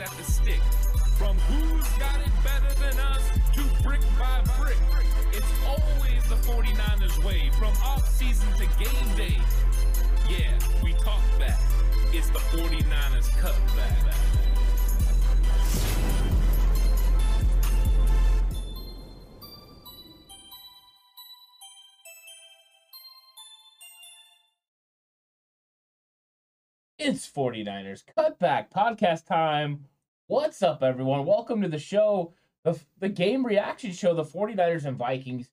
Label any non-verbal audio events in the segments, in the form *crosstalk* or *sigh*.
At the stick. From who's got it better than us to brick by brick. It's always the 49ers way. From off-season to game day. Yeah, we talk back. It's the 49ers cutback. It's 49ers Cutback Podcast time. What's up, everyone? Welcome to the show. The, the game reaction show, the 49ers and Vikings,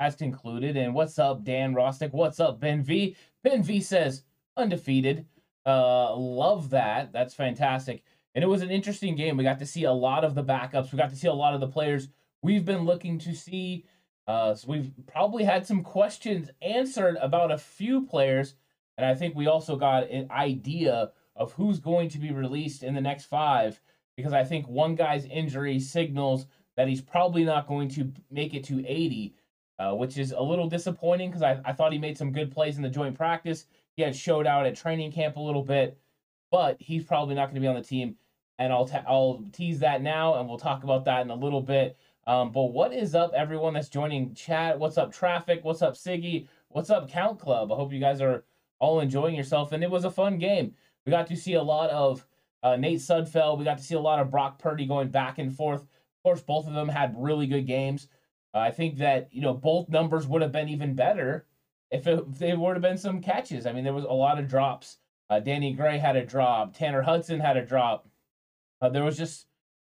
has concluded. And what's up, Dan Rostick? What's up, Ben V? Ben V says, undefeated. Uh, love that. That's fantastic. And it was an interesting game. We got to see a lot of the backups. We got to see a lot of the players we've been looking to see. Uh, so we've probably had some questions answered about a few players and I think we also got an idea of who's going to be released in the next five because I think one guy's injury signals that he's probably not going to make it to 80, uh, which is a little disappointing because I, I thought he made some good plays in the joint practice. He had showed out at training camp a little bit, but he's probably not going to be on the team. And I'll, ta- I'll tease that now and we'll talk about that in a little bit. Um, but what is up, everyone that's joining chat? What's up, traffic? What's up, Siggy? What's up, Count Club? I hope you guys are all enjoying yourself. And it was a fun game. We got to see a lot of uh, Nate Sudfeld. We got to see a lot of Brock Purdy going back and forth. Of course, both of them had really good games. Uh, I think that you know both numbers would have been even better if, it, if there would have been some catches. I mean, there was a lot of drops. Uh, Danny Gray had a drop. Tanner Hudson had a drop. Uh, there was just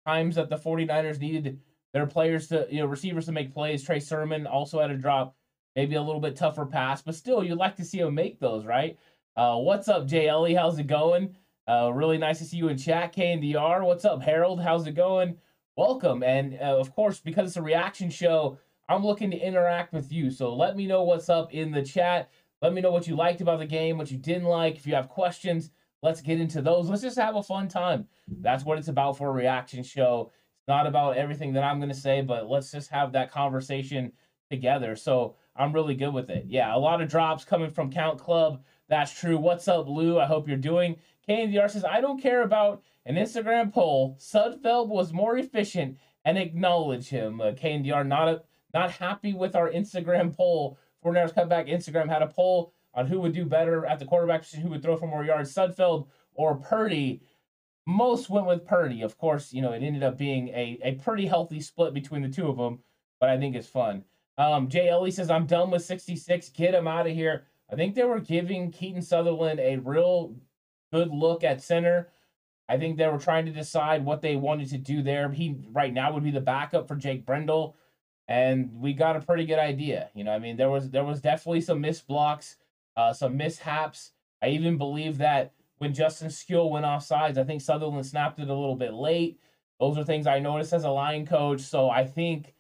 times that the 49ers needed their players to, you know, receivers to make plays. Trey Sermon also had a drop maybe a little bit tougher pass, but still, you'd like to see him make those, right? Uh, what's up, Ellie? How's it going? Uh, really nice to see you in chat, KNDR. What's up, Harold? How's it going? Welcome. And uh, of course, because it's a reaction show, I'm looking to interact with you. So let me know what's up in the chat. Let me know what you liked about the game, what you didn't like. If you have questions, let's get into those. Let's just have a fun time. That's what it's about for a reaction show. It's not about everything that I'm going to say, but let's just have that conversation together. So I'm really good with it. Yeah, a lot of drops coming from Count Club. That's true. What's up, Lou? I hope you're doing. KNDR says, I don't care about an Instagram poll. Sudfeld was more efficient and acknowledge him. Uh, KNDR not a, not happy with our Instagram poll. 49ers Cutback Instagram had a poll on who would do better at the quarterback position, who would throw for more yards, Sudfeld or Purdy. Most went with Purdy. Of course, you know, it ended up being a, a pretty healthy split between the two of them, but I think it's fun. Um, Jay Ellie says, I'm done with 66. Get him out of here. I think they were giving Keaton Sutherland a real good look at center. I think they were trying to decide what they wanted to do there. He right now would be the backup for Jake Brendel, and we got a pretty good idea. You know, I mean, there was there was definitely some missed blocks, uh, some mishaps. I even believe that when Justin Skule went off sides, I think Sutherland snapped it a little bit late. Those are things I noticed as a line coach. So I think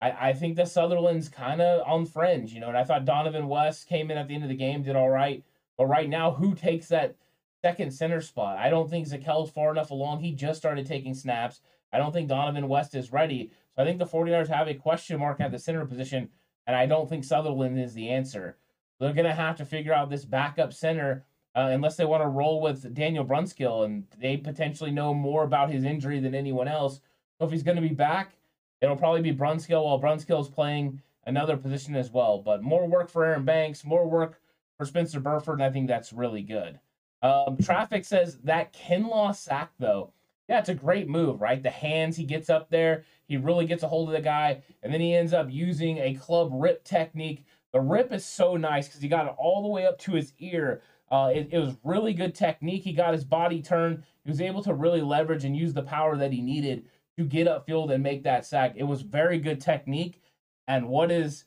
I, I think the Sutherland's kind of on fringe, you know, and I thought Donovan West came in at the end of the game, did all right. But right now, who takes that second center spot? I don't think Zakelj's far enough along. He just started taking snaps. I don't think Donovan West is ready. So I think the 49ers have a question mark at the center position, and I don't think Sutherland is the answer. They're going to have to figure out this backup center uh, unless they want to roll with Daniel Brunskill, and they potentially know more about his injury than anyone else. So if he's going to be back, it'll probably be Brunskill while Brunskill is playing another position as well. But more work for Aaron Banks, more work for Spencer Burford, and I think that's really good. Um, traffic says that Kinlaw sack, though, yeah, it's a great move, right? The hands he gets up there, he really gets a hold of the guy, and then he ends up using a club rip technique. The rip is so nice because he got it all the way up to his ear. Uh, it, it was really good technique. He got his body turned. He was able to really leverage and use the power that he needed to get upfield and make that sack. It was very good technique. And what is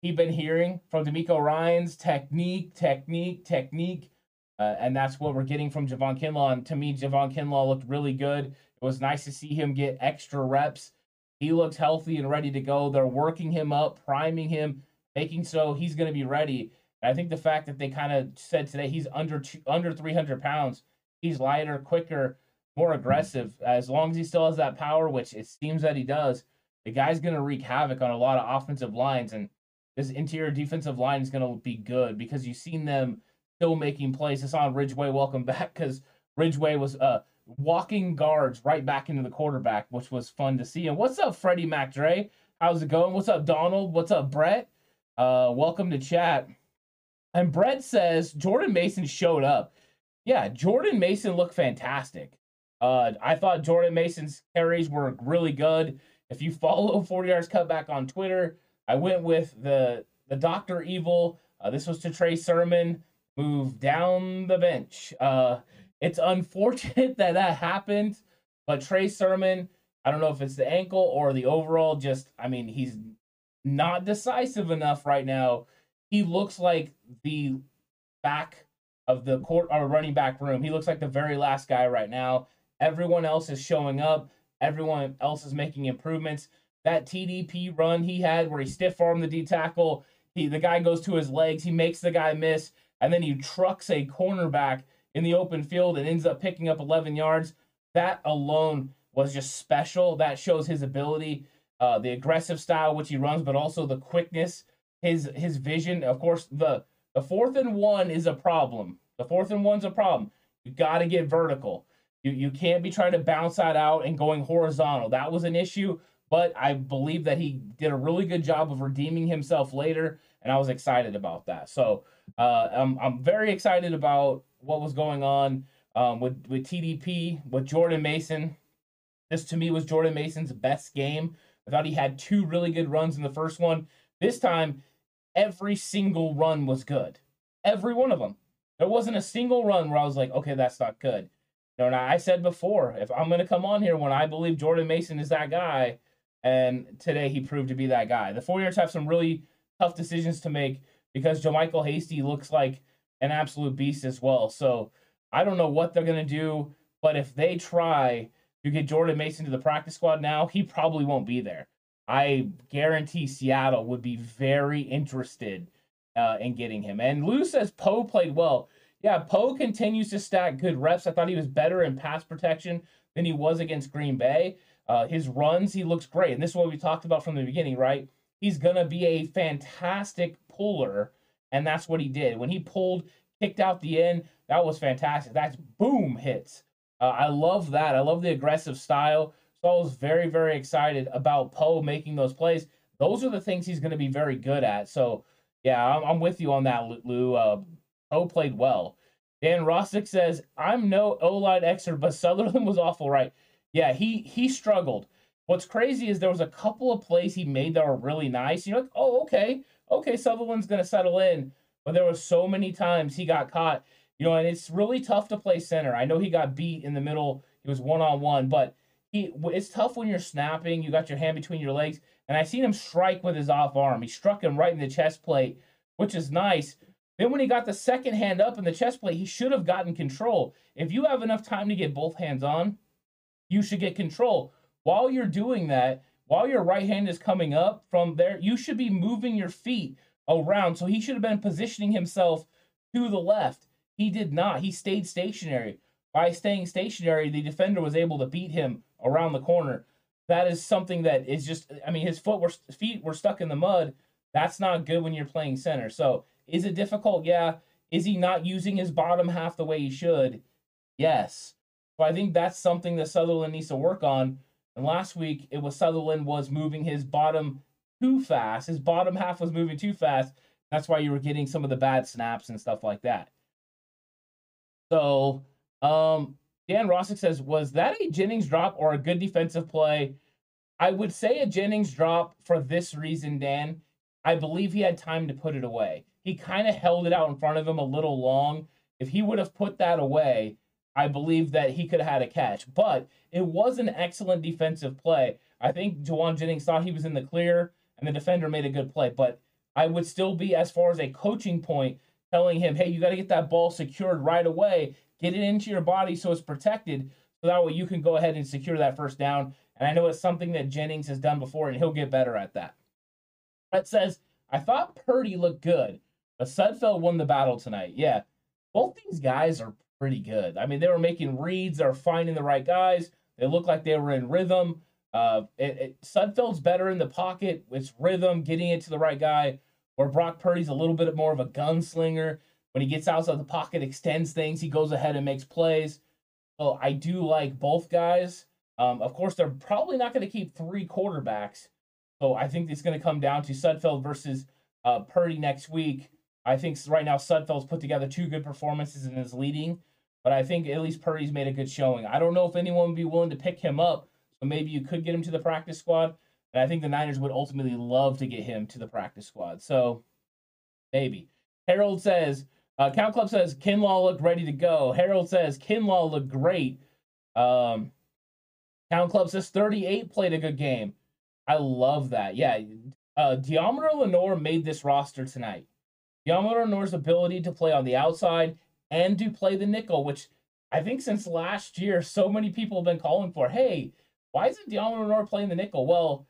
he been hearing from DeMeco Ryans? Technique, technique, technique. Uh, and that's what we're getting from Javon Kinlaw. And to me, Javon Kinlaw looked really good. It was nice to see him get extra reps. He looks healthy and ready to go. They're working him up, priming him, making so he's going to be ready. And I think the fact that they kind of said today he's under two, under 300 pounds, he's lighter, quicker, more aggressive. As long as he still has that power, which it seems that he does, the guy's going to wreak havoc on a lot of offensive lines. And this interior defensive line is going to be good because you've seen them still making plays. Hassan Ridgeway. Welcome *laughs* back because Ridgeway was uh, walking guards right back into the quarterback, which was fun to see. And what's up, Freddie MacDre? How's it going? What's up, Donald? What's up, Brett? Uh, welcome to chat. And Brett says Jordan Mason showed up. Yeah, Jordan Mason looked fantastic. Uh, I thought Jordan Mason's carries were really good. If you follow *laughs* 49ers cutback on Twitter, I went with the the Doctor Evil. Uh, this was to Trey Sermon move down the bench. Uh, it's unfortunate *laughs* that that happened, but Trey Sermon, I don't know if it's the ankle or the overall, just, I mean, he's not decisive enough right now. He looks like the back of the court or running back room. He looks like the very last guy right now. Everyone else is showing up. Everyone else is making improvements. That TDP run he had where he stiff armed the D tackle, he the guy goes to his legs, he makes the guy miss and then he trucks a cornerback in the open field and ends up picking up 11 yards. That alone was just special. That shows his ability, uh, the aggressive style which he runs, but also the quickness, his his vision. Of course, the the fourth and one is a problem. The fourth and one's a problem. You got to get vertical. You you can't be trying to bounce that out and going horizontal. That was an issue, but I believe that he did a really good job of redeeming himself later, and I was excited about that. So uh, I'm I'm very excited about what was going on um, with with TDP with Jordan Mason. This to me was Jordan Mason's best game. I thought he had two really good runs in the first one. This time, every single run was good. Every one of them. There wasn't a single run where I was like, okay, that's not good. You know, and I said before, if I'm going to come on here when I believe Jordan Mason is that guy, and today he proved to be that guy. The 49ers have some really tough decisions to make because JaMycal Hasty looks like an absolute beast as well. So I don't know what they're going to do, but if they try to get Jordan Mason to the practice squad now, he probably won't be there. I guarantee Seattle would be very interested uh, in getting him. And Lou says Poe played well. Yeah, Poe continues to stack good reps. I thought he was better in pass protection than he was against Green Bay. Uh, his runs, he looks great. And this is what we talked about from the beginning, right? He's going to be a fantastic puller, and that's what he did. When he pulled, kicked out the end, that was fantastic. That's boom hits. Uh, I love that. I love the aggressive style. So I was very, very excited about Poe making those plays. Those are the things he's going to be very good at. So, yeah, I'm, I'm with you on that, Lou. Uh, Poe played well. Dan Rostick says, I'm no O line expert, but Sutherland was awful, right? Yeah, he he struggled. What's crazy is there was a couple of plays he made that were really nice. You're like, oh, okay okay, Sutherland's to settle in. But there were so many times he got caught, you know, and it's really tough to play center. I know he got beat in the middle. He was one on one, but he it's tough when you're snapping. You got your hand between your legs, and I seen him strike with his off arm. He struck him right in the chest plate, which is nice. Then when he got the second hand up in the chest plate, he should have gotten control. If you have enough time to get both hands on, you should get control. While you're doing that, while your right hand is coming up from there, you should be moving your feet around. So he should have been positioning himself to the left. He did not. He stayed stationary. By staying stationary, the defender was able to beat him around the corner. That is something that is just, I mean, his foot were, feet were stuck in the mud. That's not good when you're playing center. So is it difficult? Yeah. Is he not using his bottom half the way he should? Yes. So I think that's something that Sutherland needs to work on. And last week it was Sutherland was moving his bottom too fast. His bottom half was moving too fast. That's why you were getting some of the bad snaps and stuff like that. So, um, Dan Rossick says, was that a Jennings drop or a good defensive play? I would say a Jennings drop for this reason, Dan. I believe he had time to put it away. He kind of held it out in front of him a little long. If he would have put that away, I believe that he could have had a catch. But it was an excellent defensive play. I think Jauan Jennings thought he was in the clear, and the defender made a good play. But I would still be, as far as a coaching point, telling him, hey, you got to get that ball secured right away. Get it into your body so it's protected. So that way you can go ahead and secure that first down. And I know it's something that Jennings has done before, and he'll get better at that. Brett says, I thought Purdy looked good, but Sudfeld won the battle tonight. Yeah, both these guys are pretty good. I mean, they were making reads, they were finding the right guys. They looked like they were in rhythm. Uh, it, it, Sudfeld's better in the pocket. It's rhythm, getting it to the right guy. Where Brock Purdy's a little bit more of a gunslinger. When he gets outside the pocket, extends things, he goes ahead and makes plays. So I do like both guys. Um, of course, they're probably not going to keep three quarterbacks. So I think it's going to come down to Sudfeld versus uh, Purdy next week. I think right now Sudfeld's put together two good performances and is leading, but I think at least Purdy's made a good showing. I don't know if anyone would be willing to pick him up, so maybe you could get him to the practice squad. And I think the Niners would ultimately love to get him to the practice squad. So maybe. Harold says, uh, Count Club says Kinlaw looked ready to go. Harold says Kinlaw looked great. Um, Count Club says 38 played a good game. I love that. Yeah. Uh, Deommodore Lenoir made this roster tonight. Deommodore Lenoir's ability to play on the outside and to play the nickel, which I think since last year, so many people have been calling for. Hey, why isn't Deommodore Lenoir playing the nickel? Well,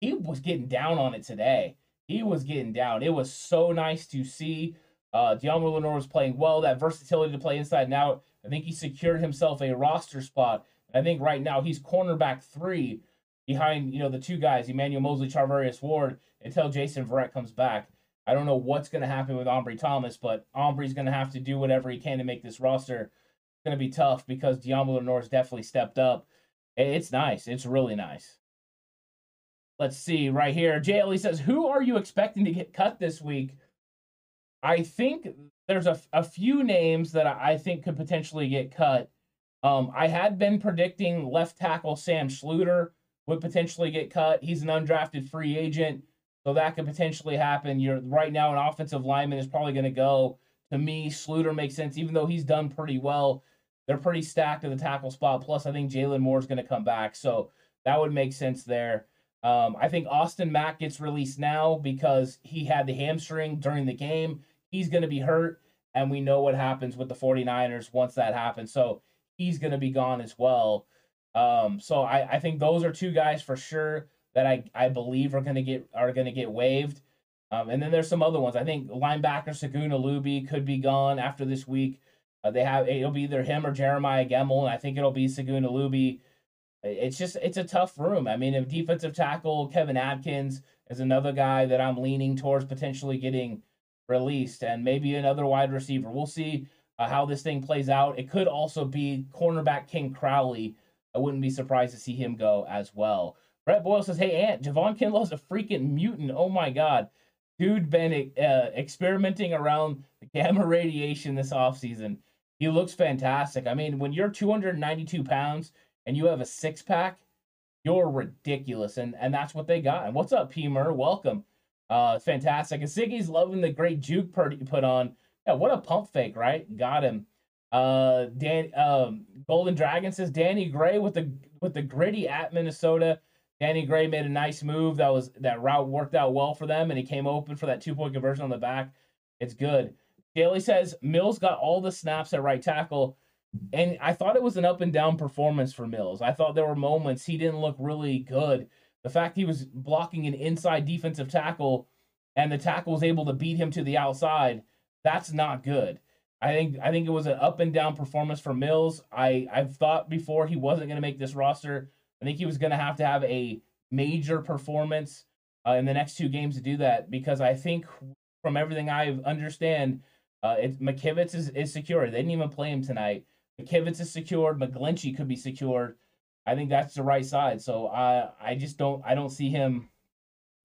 he was getting down on it today. He was getting down. It was so nice to see. Uh, Deommodore Lenoir was playing well. That versatility to play inside and out. I think he secured himself a roster spot. I think right now he's cornerback three behind you know the two guys, Emmanuel Moseley, Charvarius Ward, until Jason Verrett comes back. I don't know what's going to happen with Ambry Thomas, but Ambry's going to have to do whatever he can to make this roster. It's going to be tough because Deommodore Lenoir's definitely stepped up. It's nice. It's really nice. Let's see right here. JLE says, Who are you expecting to get cut this week? I think there's a, a few names that I think could potentially get cut. Um, I had been predicting left tackle Sam Schlueter would potentially get cut. He's an undrafted free agent, so that could potentially happen. You're right now an offensive lineman is probably going to go. To me, Schlueter makes sense, even though he's done pretty well. They're pretty stacked at the tackle spot. Plus, I think Jaylon Moore is going to come back, so that would make sense there. Um, I think Austin Mack gets released now because he had the hamstring during the game. He's going to be hurt, and we know what happens with the 49ers once that happens. So he's going to be gone as well. Um, so I, I think those are two guys for sure that I, I believe are going to get are to get waived. Um, and then there's some other ones. I think linebacker Segun Olubi could be gone after this week. Uh, they have it'll be either him or Jeremiah Gemmel, and I think it'll be Segun Olubi. It's just it's a tough room. I mean, if defensive tackle Kevin Atkins is another guy that I'm leaning towards potentially getting released, and maybe another wide receiver. We'll see uh, how this thing plays out. It could also be cornerback King Crowley. I wouldn't be surprised to see him go as well. Brett Boyle says, "Hey, Ant, Javon Kinlaw's a freaking mutant. Oh my god, dude, been uh, experimenting around the gamma radiation this offseason. He looks fantastic. I mean, when you're 292 pounds and you have a six pack, you're ridiculous. And and that's what they got. And what's up, P Mur? Welcome. Uh, fantastic. And Siggy's loving the great juke put on. Yeah, what a pump fake, right? Got him. Uh, Dan, um, Golden Dragon says Danny Gray with the with the griddy at Minnesota. Danny Gray made a nice move. That was that route worked out well for them, and he came open for that two point conversion on the back. It's good. Daly says Mills got all the snaps at right tackle. And I thought it was an up and down performance for Mills. I thought there were moments he didn't look really good. The fact he was blocking an inside defensive tackle and the tackle was able to beat him to the outside, that's not good. I think I think it was an up and down performance for Mills. I I've thought before he wasn't going to make this roster. I think he was going to have to have a major performance uh, in the next two games to do that because I think from everything I understand, uh, it, McKivitz is, is secure. They didn't even play him tonight. McKivitz is secured. McGlinchey could be secured. I think that's the right side. So I I just don't I don't see him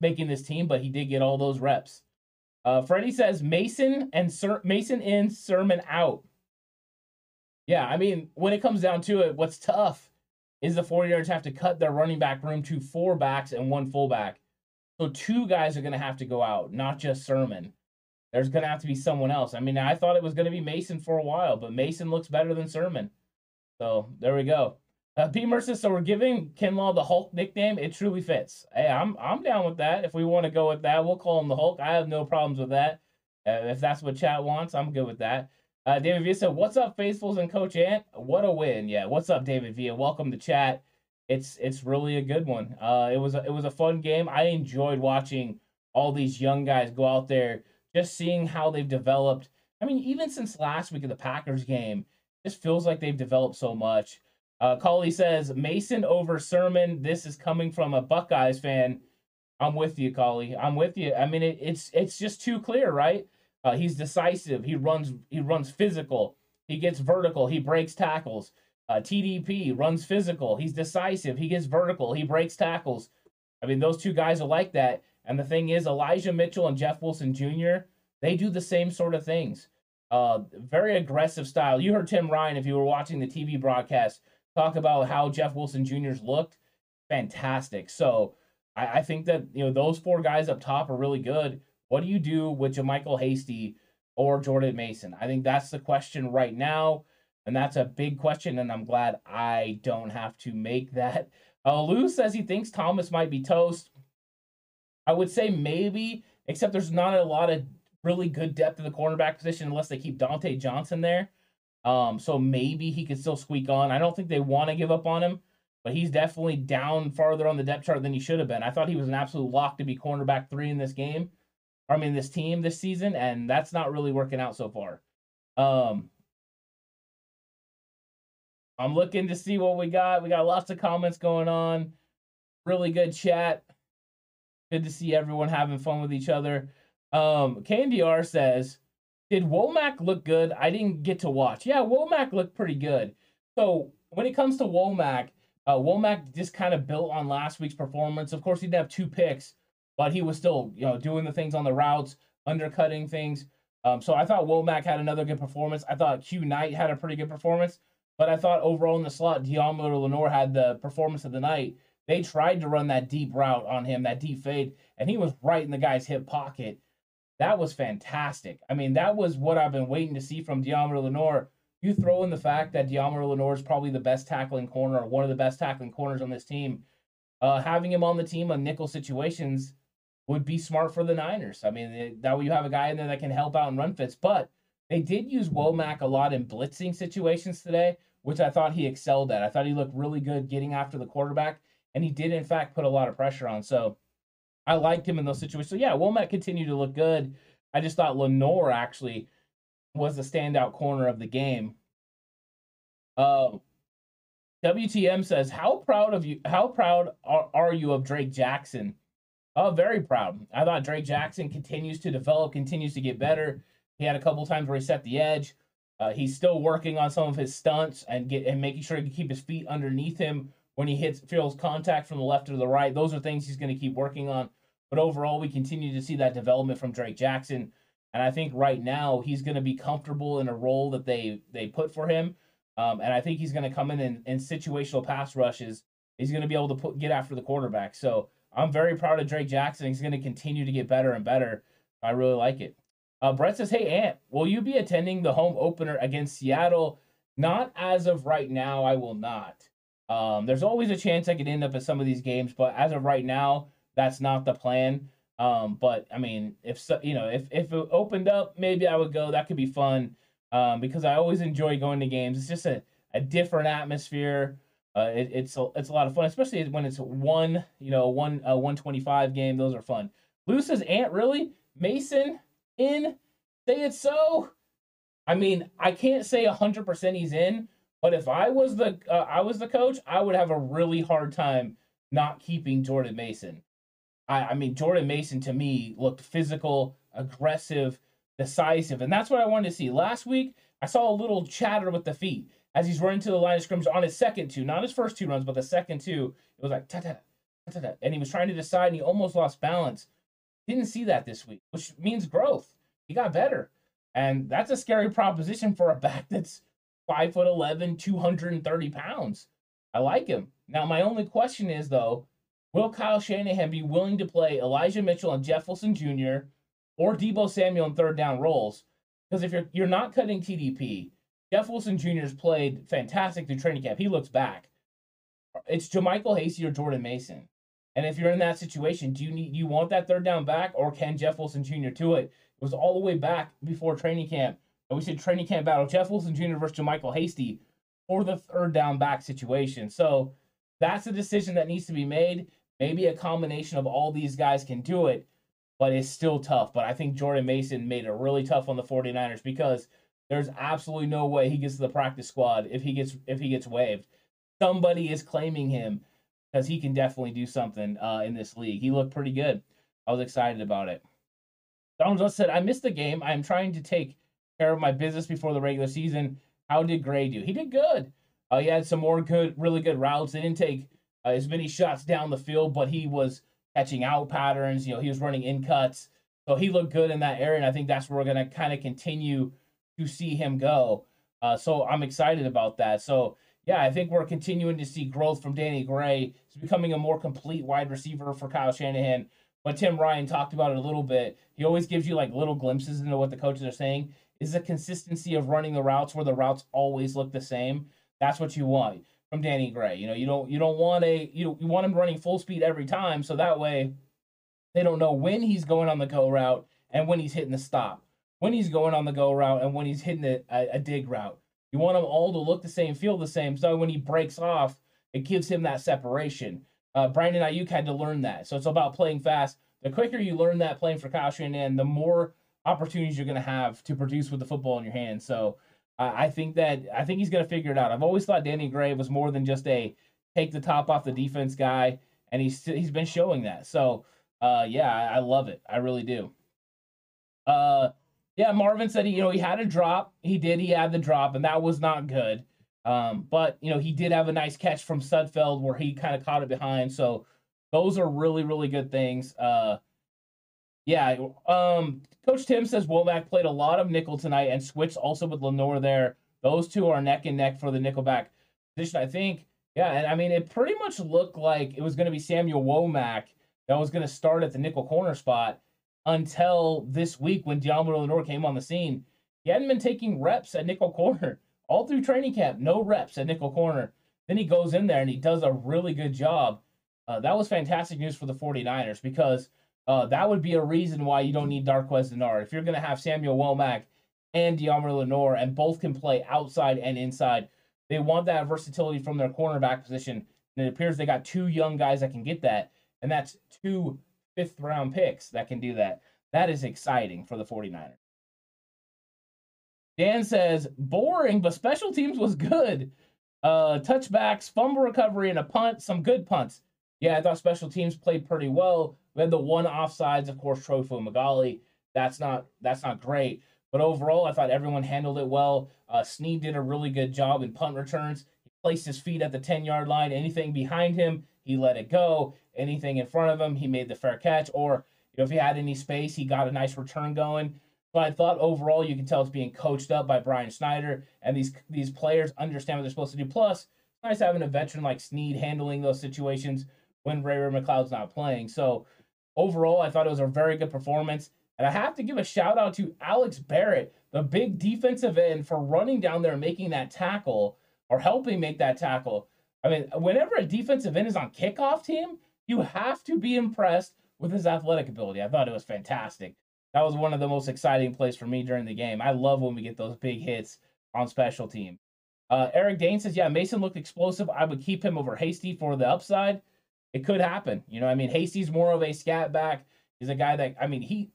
making this team, but he did get all those reps. Uh, Freddie says Mason and Mason in, Sermon out. Yeah, I mean, when it comes down to it, what's tough is the 49ers have to cut their running back room to four backs and one fullback. So two guys are going to have to go out, not just Sermon. There's going to have to be someone else. I mean, I thought it was going to be Mason for a while, but Mason looks better than Sermon. So there we go. Uh, P. Mercer, so we're giving Kinlaw the Hulk nickname. It truly fits. Hey, I'm I'm down with that. If we want to go with that, we'll call him the Hulk. I have no problems with that. Uh, if that's what chat wants, I'm good with that. Uh, David Villa said, "What's up, faithfuls and Coach Ant? What a win! Yeah, what's up, David Villa? Welcome to chat. It's it's really a good one. Uh, it was a, it was a fun game. I enjoyed watching all these young guys go out there, just seeing how they've developed. I mean, even since last week of the Packers game, just feels like they've developed so much." Uh, Coley says Mason over Sermon. This is coming from a Buckeyes fan. I'm with you, Coley. I'm with you. I mean, it, it's it's just too clear, right? Uh, he's decisive. He runs he runs physical. He gets vertical. He breaks tackles. Uh, TDP runs physical. He's decisive. He gets vertical. He breaks tackles. I mean, those two guys are like that. And the thing is, Elijah Mitchell and Jeff Wilson Jr. They do the same sort of things. Uh, very aggressive style. You heard Tim Ryan if you were watching the TV broadcast talk about how Jeff Wilson Jr.'s looked, fantastic. So I, I think that you know those four guys up top are really good. What do you do with JaMycal Hasty or Jordan Mason? I think that's the question right now. And that's a big question, and I'm glad I don't have to make that. Uh, Lou says he thinks Thomas might be toast. I would say maybe, except there's not a lot of really good depth in the cornerback position unless they keep Dontae Johnson there. Um, so maybe he could still squeak on. I don't think they want to give up on him, but he's definitely down farther on the depth chart than he should have been. I thought he was an absolute lock to be cornerback three in this game. I mean, this team this season, and that's not really working out so far. Um, I'm looking to see what we got. We got lots of comments going on. Really good chat. Good to see everyone having fun with each other. Um, KNDR says, did Womack look good? I didn't get to watch. Yeah, Womack looked pretty good. So when it comes to Womack, uh, Womack just kind of built on last week's performance. Of course, he didn't have two picks, but he was still, you know, doing the things on the routes, undercutting things. Um, so I thought Womack had another good performance. I thought Q Knight had a pretty good performance, but I thought overall in the slot, Deommodore Lenoir had the performance of the night. They tried to run that deep route on him, that deep fade, and he was right in the guy's hip pocket. That was fantastic. I mean, that was what I've been waiting to see from Deommodore Lenoir. You throw in the fact that Deommodore Lenoir is probably the best tackling corner or one of the best tackling corners on this team. Uh, having him on the team on nickel situations would be smart for the Niners. I mean, that way you have a guy in there that can help out and run fits. But they did use Womack a lot in blitzing situations today, which I thought he excelled at. I thought he looked really good getting after the quarterback, and he did in fact put a lot of pressure on. So I liked him in those situations. So yeah, Womack continued to look good. I just thought Lenoir actually was the standout corner of the game. WTM says, "How proud of you? How proud are, are you of Drake Jackson?" Oh, very proud. I thought Drake Jackson continues to develop, continues to get better. He had a couple times where he set the edge. Uh, he's still working on some of his stunts and get and making sure he can keep his feet underneath him when he hits feels contact from the left or the right. Those are things he's going to keep working on. But overall, we continue to see that development from Drake Jackson. And I think right now he's going to be comfortable in a role that they they put for him. Um, and I think he's going to come in, and, in situational pass rushes. He's going to be able to put get after the quarterback. So I'm very proud of Drake Jackson. He's going to continue to get better and better. I really like it. Uh, Brett says, "Hey Ant, will you be attending the home opener against Seattle?" Not as of right now. I will not. Um, there's always a chance I could end up at some of these games, but as of right now, that's not the plan. Um, but I mean, if so, you know, if if it opened up, maybe I would go. That could be fun um, because I always enjoy going to games. It's just a, a different atmosphere. uh, it, it's a, it's a lot of fun, especially when it's one you know one uh, one twenty five game. Those are fun. Says, "Ant, really? Mason in? Say it so." I mean, I can't say hundred percent he's in, but if I was the uh, I was the coach, I would have a really hard time not keeping Jordan Mason. I, I mean, Jordan Mason to me looked physical, aggressive, decisive, and that's what I wanted to see. Last week, I saw a little chatter with the feet as he's running to the line of scrimmage on his second two, not his first two runs, but the second two. It was like ta ta ta ta, and he was trying to decide, and he almost lost balance. Didn't see that this week, which means growth. He got better, and that's a scary proposition for a back that's five foot 11, 230 pounds. I like him. Now, my only question is though, will Kyle Shanahan be willing to play Elijah Mitchell and Jeff Wilson Jr. or Deebo Samuel in third down roles? Because if you're you're not cutting TDP, Jeff Wilson Jr. has played fantastic through training camp. He looks back. It's JaMycal Hasty or Jordan Mason. And if you're in that situation, do you need you want that third down back or can Jeff Wilson Jr. do it? It was all the way back before training camp. And we said training camp battle, Jeff Wilson Jr. versus JaMycal Hasty for the third down back situation. So that's a decision that needs to be made. Maybe a combination of all these guys can do it, but it's still tough. But I think Jordan Mason made it really tough on the 49ers because there's absolutely no way he gets to the practice squad if he gets if he gets waived. Somebody is claiming him because he can definitely do something uh, in this league. He looked pretty good. I was excited about it. Donald just said, "I missed the game. I'm trying to take care of my business before the regular season. How did Gray do? He did good. Uh, he had some more good, really good routes. They didn't take uh, as many shots down the field, but he was catching out patterns. You know, he was running in cuts, so he looked good in that area. And I think that's where we're going to kind of continue to see him go. Uh, so I'm excited about that. So yeah, I think we're continuing to see growth from Danny Gray. He's becoming a more complete wide receiver for Kyle Shanahan. But Tim Ryan talked about it a little bit. He always gives you like little glimpses into what the coaches are saying. Is the consistency of running the routes where the routes always look the same. That's what you want from Danny Gray. You know, you don't you don't want a you you want him running full speed every time, so that way they don't know when he's going on the go route and when he's hitting the stop when he's going on the go route and when he's hitting a, a, a dig route. You want them all to look the same, feel the same. So when he breaks off, it gives him that separation. Uh, Brandon Aiyuk had to learn that. So it's about playing fast. The quicker you learn that playing for Kyle Shanahan, the more opportunities you're going to have to produce with the football in your hand. So I think that I think he's going to figure it out. I've always thought Danny Gray was more than just a take the top off the defense guy, and he's he's been showing that. So uh, yeah, I, I love it. I really do. Uh, yeah, Marvin said he, you know, he had a drop. He did. He had the drop, and that was not good. Um, but you know, he did have a nice catch from Sudfeld where he kind of caught it behind. So those are really, really good things. Uh, yeah. Um, Coach Tim says Womack played a lot of nickel tonight and switched also with Lenoir there. Those two are neck and neck for the nickelback position. I think. Yeah, and I mean, it pretty much looked like it was going to be Samuel Womack that was going to start at the nickel corner spot until this week when Deommodore Lenoir came on the scene. He hadn't been taking reps at nickel corner *laughs* all through training camp, no reps at nickel corner. Then he goes in there and he does a really good job. Uh, that was fantastic news for the 49ers because uh, that would be a reason why you don't need Darqueze Dennard. If you're going to have Samuel Womack and Deommodore Lenoir and both can play outside and inside, they want that versatility from their cornerback position. And it appears they got two young guys that can get that. And that's two fifth round picks that can do that. That is exciting for the 49ers. Dan says, boring, but special teams was good. Uh, touchbacks, fumble recovery, and a punt, some good punts. Yeah, I thought special teams played pretty well. We had the one offsides, of course, Troy Magali. That's not that's not great. But overall, I thought everyone handled it well. Uh, Sneed did a really good job in punt returns. He placed his feet at the 10 yard line. Anything behind him, he let it go anything in front of him, he made the fair catch, or you know, if he had any space, he got a nice return going. But I thought overall, you can tell it's being coached up by Brian Schneider, and these these players understand what they're supposed to do. Plus, it's nice having a veteran like Sneed handling those situations when Ray Ray McCloud's not playing. So overall, I thought it was a very good performance. And I have to give a shout out to Alex Barrett, the big defensive end, for running down there and making that tackle or helping make that tackle. I mean, whenever a defensive end is on kickoff team, you have to be impressed with his athletic ability. I thought it was fantastic. That was one of the most exciting plays for me during the game. I love when we get those big hits on special team. Uh, Eric Dane says, yeah, Mason looked explosive. I would keep him over Hasty for the upside. It could happen. You know, I mean, Hasty's more of a scat back. He's a guy that, I mean, he,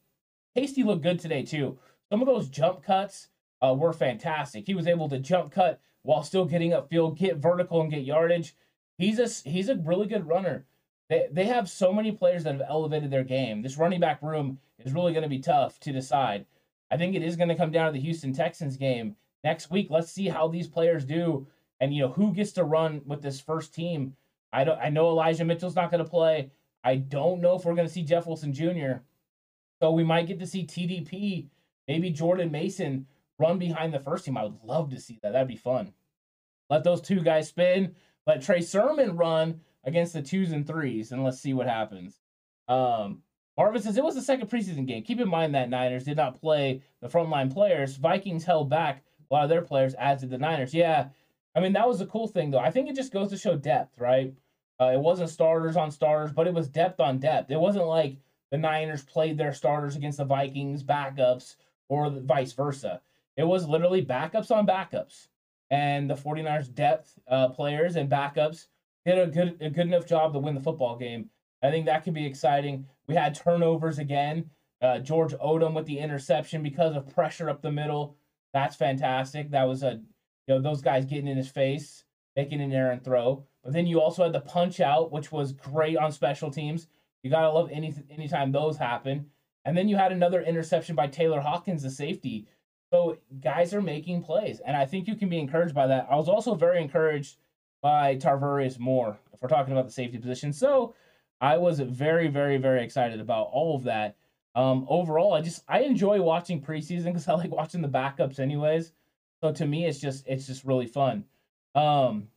Hasty looked good today too. Some of those jump cuts uh, were fantastic. He was able to jump cut while still getting upfield, get vertical, and get yardage. He's a he's a really good runner. They they have so many players that have elevated their game. This running back room is really going to be tough to decide. I think it is going to come down to the Houston Texans game next week. Let's see how these players do, and you know who gets to run with this first team. I don't. I know Elijah Mitchell's not going to play. I don't know if we're going to see Jeff Wilson Jr. So we might get to see TDP, maybe Jordan Mason run behind the first team. I would love to see that. That'd be fun. Let those two guys spin. Let Trey Sermon run against the twos and threes, and let's see what happens. Um, Marvin says it was the second preseason game. Keep in mind that Niners did not play the frontline players. Vikings held back a lot of their players, as did the Niners. Yeah, I mean that was a cool thing though. I think it just goes to show depth, right? Uh, it wasn't starters on starters, but it was depth on depth. It wasn't like the Niners played their starters against the Vikings backups or vice versa. It was literally backups on backups. And the 49ers depth uh, players and backups did a good a good enough job to win the football game. I think that could be exciting. We had turnovers again. Uh, George Odom with the interception because of pressure up the middle. That's fantastic. That was a you know those guys getting in his face, making an errant throw. But then you also had the punch out, which was great on special teams. You gotta love any anytime those happen. And then you had another interception by Tayler Hawkins, the safety. So guys are making plays, and I think you can be encouraged by that. I was also very encouraged by Tarvarius Moore if we're talking about the safety position. So I was very, very, very excited about all of that. Um, overall, I just I enjoy watching preseason because *laughs* I like watching the backups anyways. So to me, it's just it's just really fun. Um,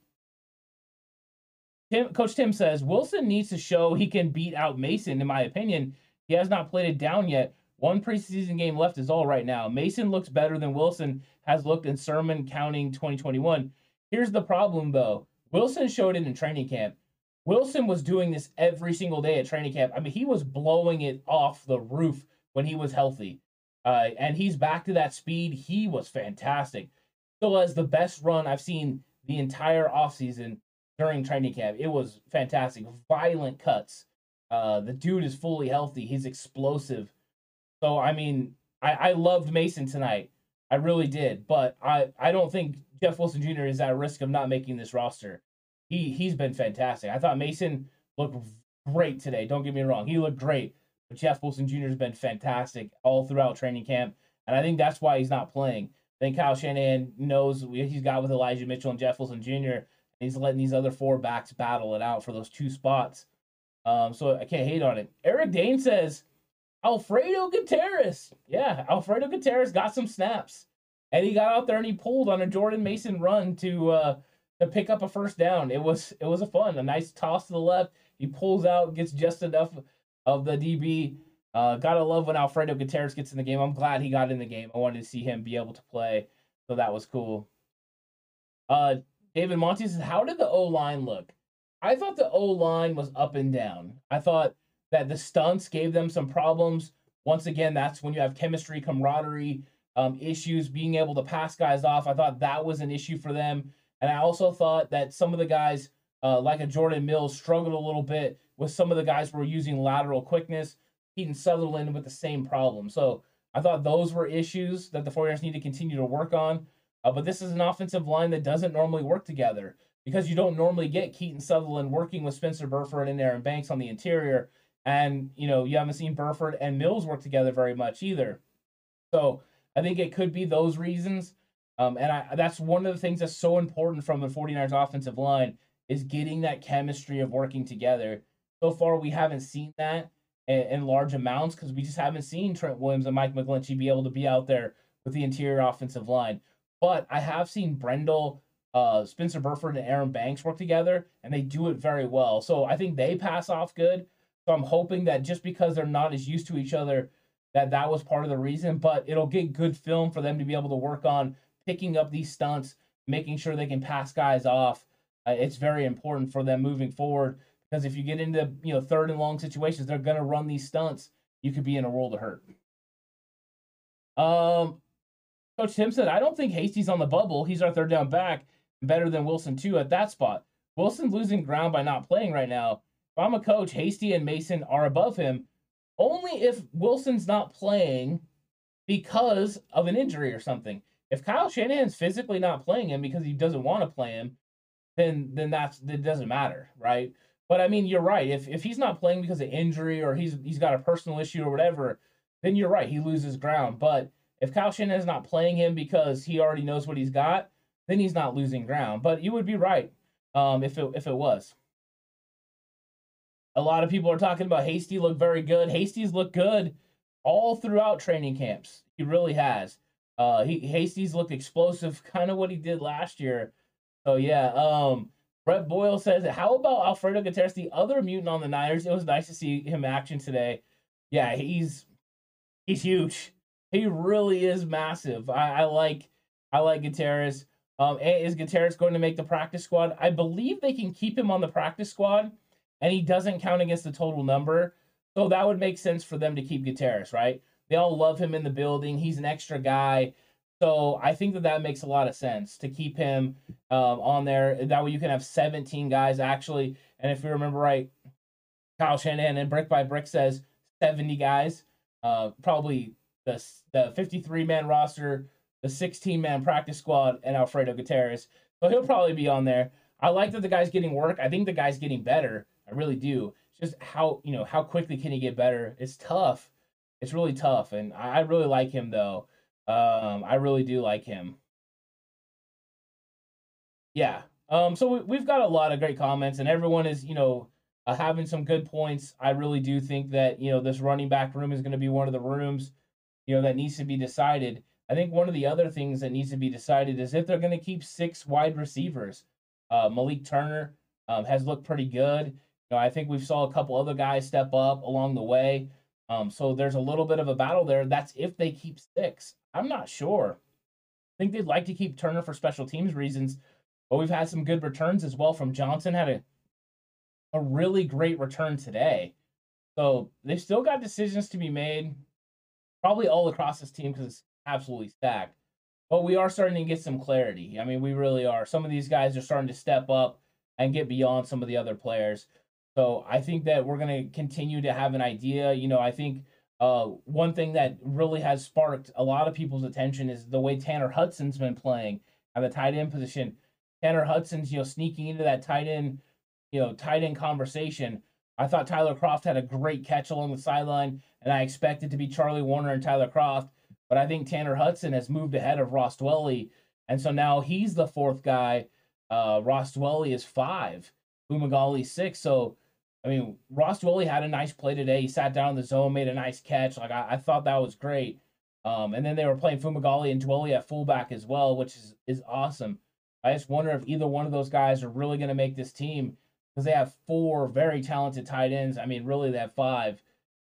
Tim, Coach Tim says Wilson needs to show he can beat out Mason. In my opinion, he has not played it down yet. One preseason game left is all right now. Mason looks better than Wilson has looked in Sermon counting 2021. Here's the problem though. Wilson showed it in training camp. Wilson was doing this every single day at training camp. I mean, he was blowing it off the roof when he was healthy. Uh, and he's back to that speed. He was fantastic. Still has the best run I've seen the entire offseason during training camp. It was fantastic. Violent cuts. Uh, the dude is fully healthy. He's explosive. So I mean, I, I loved Mason tonight. I really did. But I, I don't think Jeff Wilson Jr. is at risk of not making this roster. He he's been fantastic. I thought Mason looked great today. Don't get me wrong. He looked great. But Jeff Wilson Jr. has been fantastic all throughout training camp. And I think that's why he's not playing. I think Kyle Shanahan knows he's got with Elijah Mitchell and Jeff Wilson Jr. he's letting these other four backs battle it out for those two spots. Um, so I can't hate on it. Eric Dane says Alfredo Gutierrez. Yeah, Alfredo Gutierrez got some snaps. And he got out there and he pulled on a Jordan Mason run to uh, to pick up a first down. It was it was a fun, a nice toss to the left. He pulls out, gets just enough of the DB. Uh, gotta love when Alfredo Gutierrez gets in the game. I'm glad he got in the game. I wanted to see him be able to play, so that was cool. Uh, David Monty says, "How did the O line look?" I thought the O line was up and down. I thought that the stunts gave them some problems. Once again, that's when you have chemistry, camaraderie, um, issues, being able to pass guys off. I thought that was an issue for them. And I also thought that some of the guys, uh, like a Jordan Mills, struggled a little bit with some of the guys who were using lateral quickness. Keaton Sutherland with the same problem. So I thought those were issues that the 49ers need to continue to work on. Uh, but this is an offensive line that doesn't normally work together because you don't normally get Keaton Sutherland working with Spencer Burford and Aaron Banks on the interior. And, you know, you haven't seen Burford and Mills work together very much either. So I think it could be those reasons. Um, and I, that's one of the things that's so important from the 49ers offensive line is getting that chemistry of working together. So far, we haven't seen that in, in large amounts because we just haven't seen Trent Williams and Mike McGlinchey be able to be out there with the interior offensive line. But I have seen Brendel, uh, Spencer Burford, and Aaron Banks work together, and they do it very well. So I think they pass off good. So I'm hoping that just because they're not as used to each other, that that was part of the reason. But it'll get good film for them to be able to work on picking up these stunts, making sure they can pass guys off. Uh, it's very important for them moving forward because if you get into you know third and long situations, they're gonna run these stunts. You could be in a world of hurt. Um, Coach Tim said, I don't think Hasty's on the bubble. He's our third down back. better than Wilson too at that spot. Wilson's losing ground by not playing right now. If I'm a coach, Hasty and Mason are above him only if Wilson's not playing because of an injury or something. If Kyle Shanahan's physically not playing him because he doesn't want to play him, then then that's it doesn't matter, right? But I mean, you're right. If if he's not playing because of injury or he's he's got a personal issue or whatever, then you're right. He loses ground. But if Kyle Shanahan's not playing him because he already knows what he's got, then he's not losing ground. But you would be right um, if it if it was. A lot of people are talking about Hasty look very good. Hasty's looked good all throughout training camps. He really has. Uh, he Hasty's looked explosive, *laughs* kind of what he did last year. So yeah, um, Brett Boyle says, "How about Alfredo Gutierrez, the other mutant on the Niners? It was nice to see him action today. Yeah, he's he's huge. He really is massive. I, I like I like Gutierrez. Um, is Gutierrez going to make the practice squad? I believe they can keep him on the practice squad and he doesn't count against the total number. So that would make sense for them to keep Gutierrez, right? They all love him in the building. He's an extra guy. So I think that that makes a lot of sense to keep him um, on there. That way you can have 17 guys actually. And if you remember right, Kyle Shanahan and Brick by Brick says 70 guys. Uh, probably the the 53 man roster, the 16 man practice squad, and Alfredo Gutierrez. So he'll probably be on there. I like that the guy's getting work. I think the guy's getting better. I really do. Just how you know how quickly can he get better? It's tough. It's really tough, and I really like him though. Um, I really do like him. Yeah. Um. So we, have got a lot of great comments, and everyone is you know uh, having some good points. I really do think that you know this running back room is going to be one of the rooms you know that needs to be decided. I think one of the other things that needs to be decided is if they're going to keep six wide receivers. Uh, Malik Turner um, has looked pretty good You know, I think we saw a couple other guys step up along the way. Um, so there's a little bit of a battle there. That's if they keep six. I'm not sure. I think they'd like to keep Turner for special teams reasons, but we've had some good returns as well from Johnson. Had a a really great return today. So they've still got decisions to be made, probably all across this team because it's absolutely stacked. But we are starting to get some clarity. I mean, we really are. Some of these guys are starting to step up and get beyond some of the other players. So I think that we're going to continue to have an idea. You know, I think uh, one thing that really has sparked a lot of people's attention is the way Tanner Hudson's been playing at the tight end position. Tanner Hudson's, you know, sneaking into that tight end, you know, tight end conversation. I thought Tyler Kroft had a great catch along the sideline, and I expected to be Charlie Woerner and Tyler Kroft. But I think Tanner Hudson has moved ahead of Ross Dwelley. And so now he's the fourth guy. Uh, Ross Dwelley is five, Fumagalli six. So I mean, Ross Dwelley had a nice play today. He sat down in the zone, made a nice catch. Like I, I thought that was great. Um, and then they were playing Fumagalli and Dwelley at fullback as well, which is is awesome. I just wonder if either one of those guys are really going to make this team because they have four very talented tight ends. I mean, really, they have five.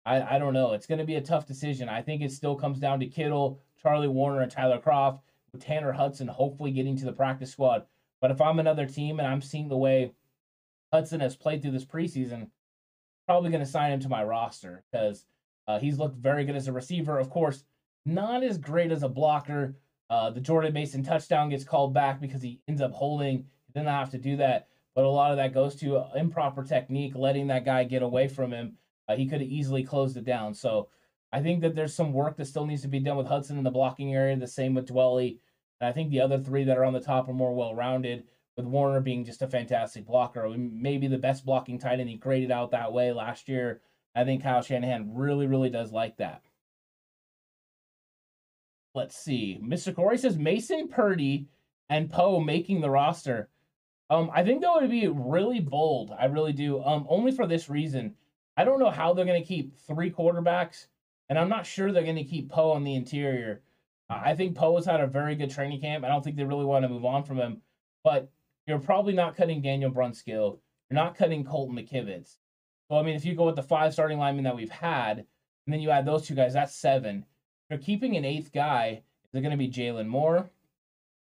I, I don't know. It's going to be a tough decision. I think it still comes down to Kittle, Charlie Woerner, and Tyler Kroft, with Tanner Hudson hopefully getting to the practice squad. But if I'm another team and I'm seeing the way Hudson has played through this preseason, probably going to sign him to my roster because uh, he's looked very good as a receiver. Of course, not as great as a blocker. Uh, the Jordan Mason touchdown gets called back because he ends up holding. He didn't have to do that, but a lot of that goes to uh, improper technique, letting that guy get away from him. Uh, he could have easily closed it down. So I think that there's some work that still needs to be done with Hudson in the blocking area. The same with Dwelley. And I think the other three that are on the top are more well rounded with Woerner being just a fantastic blocker. Maybe the best blocking tight end he graded out that way last year. I think Kyle Shanahan really, really does like that. Let's see. Mr. Corey says Mason Purdy and Poe making the roster. Um, I think that would be really bold. I really do. Um, only for this reason. I don't know how they're going to keep three quarterbacks, and I'm not sure they're going to keep Poe on the interior. I think Poe has had a very good training camp. I don't think they really want to move on from him. But you're probably not cutting Daniel Brunskill. You're not cutting Colton McKivitz. So, I mean, if you go with the five starting linemen that we've had, and then you add those two guys, that's seven. If you're keeping an eighth guy, is it going to be Jaylon Moore?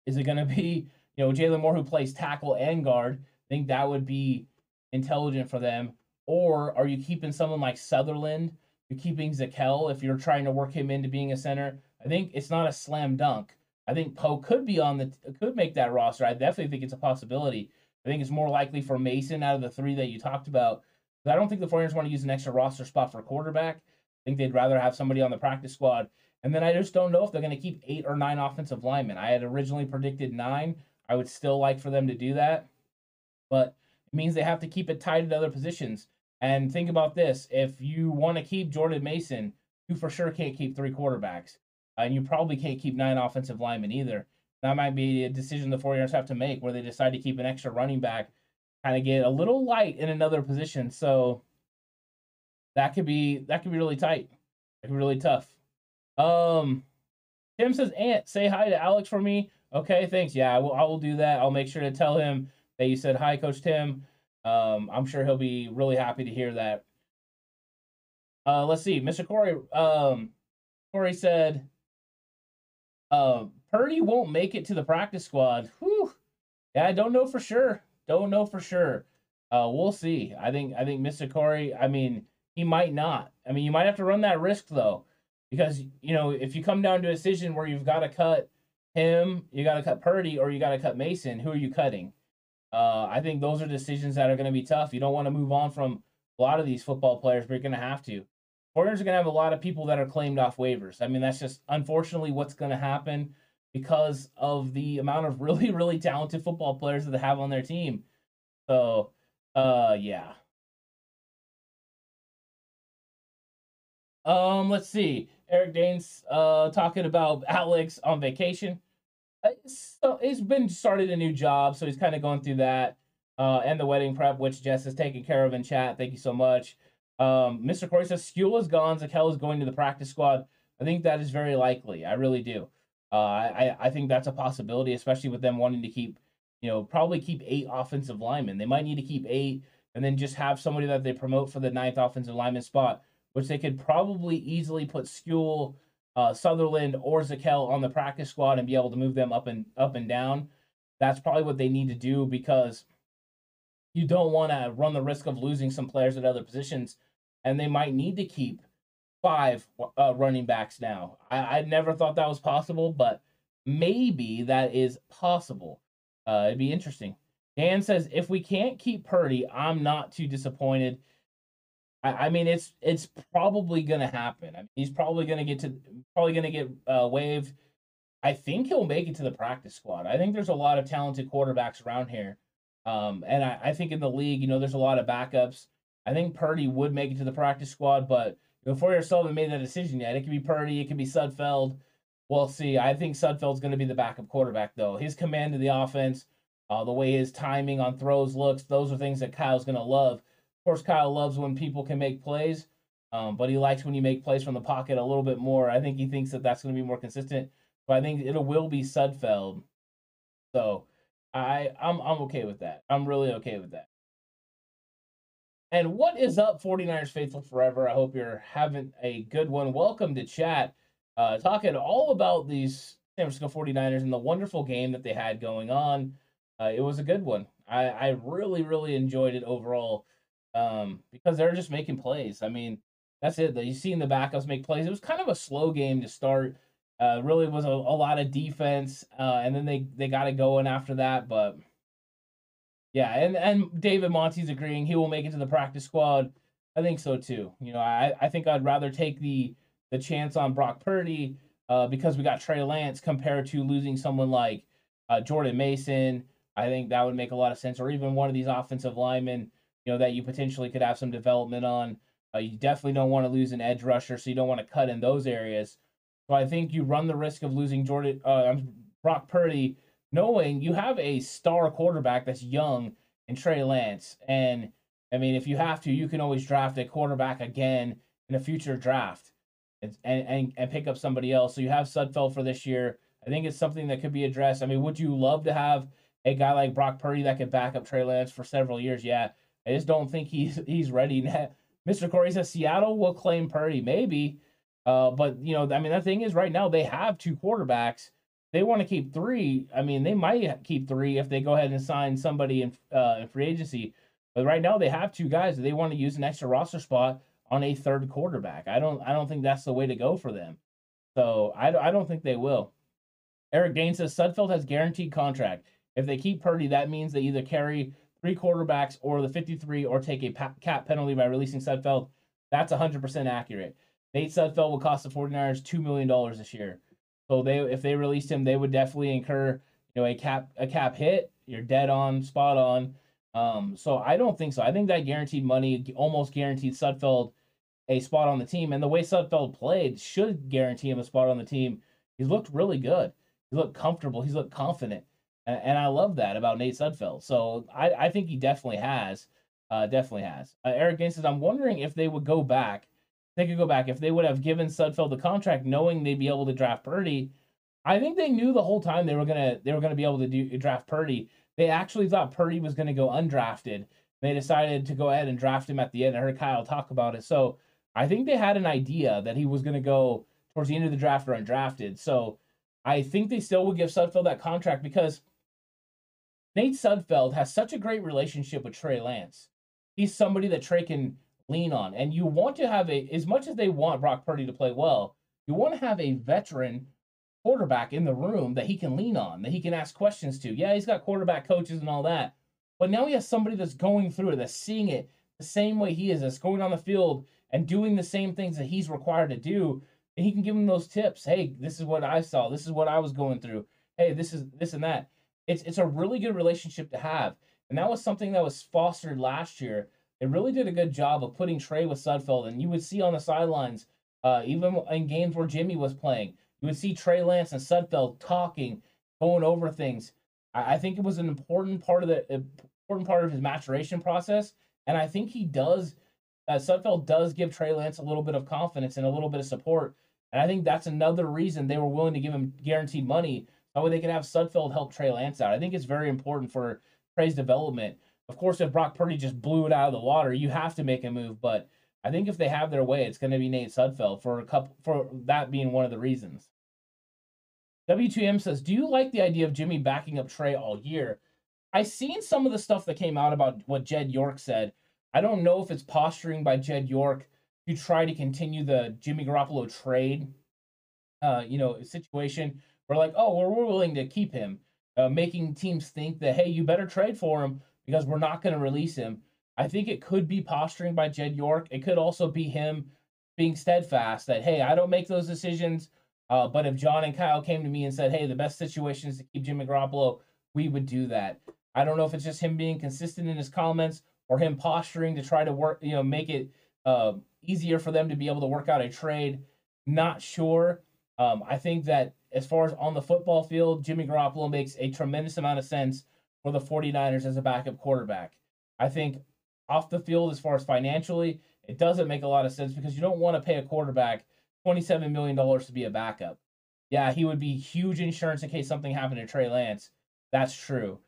Is it going to be, you know, Jaylon Moore who plays tackle and guard? I think that would be intelligent for them. Or are you keeping someone like Sutherland? You're keeping Zakelj if you're trying to work him into being a center. I think it's not a slam dunk, I think Poe could be on the could make that roster. I definitely think it's a possibility. I think it's more likely for Mason out of the three that you talked about. But I don't think the 49ers want to use an extra roster spot for quarterback. I think they'd rather have somebody on the practice squad. And then I just don't know if they're going to keep eight or nine offensive linemen. I had originally predicted nine. I would still like for them to do that. But it means they have to keep it tight at other positions. And think about this if you want to keep Jordan Mason, you for sure can't keep three quarterbacks. and you probably can't keep nine offensive linemen either. That might be a decision the 49ers have to make where they decide to keep an extra running back, kind of get a little light in another position. So that could be that could be really tight. It could be really tough. Um Tim says, Ant, say hi to Alex for me. Okay, thanks. Yeah, I will I will do that. I'll make sure to tell him that you said hi, Coach Tim. Um, I'm sure he'll be really happy to hear that. Uh, let's see, Mr. Corey. Um, Corey said, uh, Purdy won't make it to the practice squad. Whew. Yeah, I don't know for sure. Don't know for sure. Uh, we'll see. I think I think Mr. Corey. I mean, he might not. I mean, you might have to run that risk though, because you know if you come down to a decision where you've got to cut him, you got to cut Purdy, or you got to cut Mason. Who are you cutting? Uh, I think those are decisions that are going to be tough. You don't want to move on from a lot of these football players, but you're going to have to. 49ers are going to have a lot of people that are claimed off waivers. I mean, that's just unfortunately what's going to happen because of the amount of *laughs* really, really talented football players that they have on their team. So, uh, yeah. Um, let's see. Eric Danes uh talking about *laughs* Alex on vacation. Uh, so he's been started a new job, so he's kind of going through that. Uh, and the wedding prep, which Jess is taking care of in chat. Thank you so much. Um, Mr. Corey says Skule is gone. Zakelj is going to the practice squad. I think that is very likely. I really do. Uh, I I think that's a possibility, especially with them wanting to keep, you know, probably keep eight offensive linemen. They might need to keep eight, and then just have somebody that they promote for the ninth offensive lineman spot, which they could probably easily put Skule, uh, Sutherland, or Zakelj on the practice squad and be able to move them up and up and down. That's probably what they need to do because you don't want to run the risk of losing some players at other positions, and they might need to keep five uh, running backs now. I, I never thought that was possible, but maybe that is possible. Uh, it'd be interesting. Dan says if we can't keep Purdy, I'm not too disappointed. I, I mean, it's it's probably gonna happen. I mean, he's probably gonna get to probably gonna get uh, waived. I think he'll make it to the practice squad. I think there's a lot of talented quarterbacks around here, um, and I, I think in the league, you know, there's a lot of backups. I think Purdy would make it to the practice squad, but before you yourself haven't made that decision yet. It could be Purdy, it could be Sudfeld. We'll see. I think Sudfeld's going to be the backup quarterback, though. His command of the offense, uh, the way his timing on throws looks, those are things that Kyle's going to love. Course, Kyle loves when people can make plays, um, but he likes when you make plays from the pocket a little bit more. I think he thinks that that's going to be more consistent. But I think it will be Sudfeld. So I I'm I'm okay with that. I'm really okay with that. And what is up, 49ers faithful forever? I hope you're having a good one. Welcome to chat. Uh, talking all about these San Francisco 49ers and the wonderful game that they had going on. Uh, it was a good one. I, I really, really enjoyed it overall um, because they're just making plays. I mean, that's it. You've seen the backups make plays. It was kind of a slow game to start. Uh, really was a, a lot of defense, uh, and then they, they got it going after that. But yeah, and and David Monty's agreeing he will make it to the practice squad. I think so too. You know, I I think I'd rather take the the chance on Brock Purdy uh, because we got Trey Lance compared to losing someone like uh, Jordan Mason. I think that would make a lot of sense, or even one of these offensive linemen, you know, that you potentially could have some development on. Uh, you definitely don't want to lose an edge rusher, so you don't want to cut in those areas. So I think you run the risk of losing Jordan uh, Brock Purdy knowing you have a star quarterback that's young in Trey Lance. And I mean, if you have to, you can always draft a quarterback again in a future draft and, and, and pick up somebody else. So you have Sudfeld for this year. I think it's something that could be addressed. I mean, would you love to have a guy like Brock Purdy that could back up Trey Lance for several years? Yeah. I just don't think he's he's ready. Mr. Corey says Seattle will claim Purdy, maybe. Uh, but you know, I mean, the thing is, right now they have two quarterbacks they want to keep three. I mean, they might keep three if they go ahead and sign somebody in, uh, in free agency. But right now they have two guys. They want to use an extra roster spot on a third quarterback. I don't. I don't think that's the way to go for them. So I, I don't think they will. Eric Gaines says Sudfeld has guaranteed contract. If they keep Purdy, that means they either carry three quarterbacks or the 53 or take a cap penalty by releasing Sudfeld. That's 100% accurate. Nate Sudfeld will cost the 49ers $2 million this year. So they if they released him, they would definitely incur you know a cap a cap hit. You're dead on, spot on. Um, so I don't think so. I think that guaranteed money almost guaranteed Sudfeld a spot on the team, and the way Sudfeld played should guarantee him a spot on the team. He's looked really good. He looked comfortable. He's looked confident, and, I love that about Nate Sudfeld. So I, I think he definitely has, uh, definitely has. Uh, Eric Gaines says, I'm wondering if they would go back. They could go back if they would have given Sudfeld the contract, knowing they'd be able to draft Purdy. I think they knew the whole time they were gonna they were gonna be able to do draft Purdy. They actually thought Purdy was gonna go undrafted. They decided to go ahead and draft him at the end. I heard Kyle talk about it. So I think they had an idea that he was to go towards the end of the draft or undrafted. So I think they still would give Sudfeld that contract because Nate Sudfeld has such a great relationship with Trey Lance. He's somebody that Trey can lean on. And you want to have a, as much as they want Brock Purdy to play well, you want to have a veteran quarterback in the room that he can lean on, that he can ask questions to. Yeah, he's got quarterback coaches and all that. But now he has somebody that's going through it, that's seeing it the same way he is, that's going on the field and doing the same things that he's required to do. And he can give him those tips. Hey, this is what I saw. This is what I was going through. Hey, this is this and that. It's it's a really good relationship to have. And that was something that was fostered last year. It really did a good job of putting Trey with Sudfeld. And you would see on the sidelines, uh, even in games where Jimmy was playing, you would see Trey Lance and Sudfeld talking, going over things. I, I think it was an important part of the important part of his maturation process. And I think he does uh, Sudfeld does give Trey Lance a little bit of confidence and a little bit of support. And I think that's another reason they were willing to give him guaranteed money. That way they can have Sudfeld help Trey Lance out. I think it's very important for Trey's development. Of course, if Brock Purdy just blew it out of the water, you have to make a move. But I think if they have their way, it's going to be Nate Sudfeld for a couple for that being one of the reasons. W2M says, "Do you like the idea of Jimmy backing up Trey all year?" I seen some of the stuff that came out about what Jed York said I don't know if it's posturing by Jed York to try to continue the Jimmy Garoppolo trade, uh, you know, situation. We're like, oh, we're willing to keep him, uh, making teams think that hey, you better trade for him because we're not going to release him. I think it could be posturing by Jed York. It could also be him being steadfast that hey, I don't make those decisions. Uh, but if John and Kyle came to me and said, hey, the best situation is to keep Jimmy Garoppolo, we would do that. I don't know if it's just him being consistent in his comments or him posturing to try to work, you know, make it uh, easier for them to be able to work out a trade. Not sure. Um, I think that as far as on the football field, Jimmy Garoppolo makes a tremendous amount of sense for the 49ers as a backup quarterback. I think off the field, as far as financially, it doesn't make a lot of sense because you don't want to pay a quarterback $27 million to be a backup. Yeah, he would be huge insurance in case something happened to Trey Lance. That's true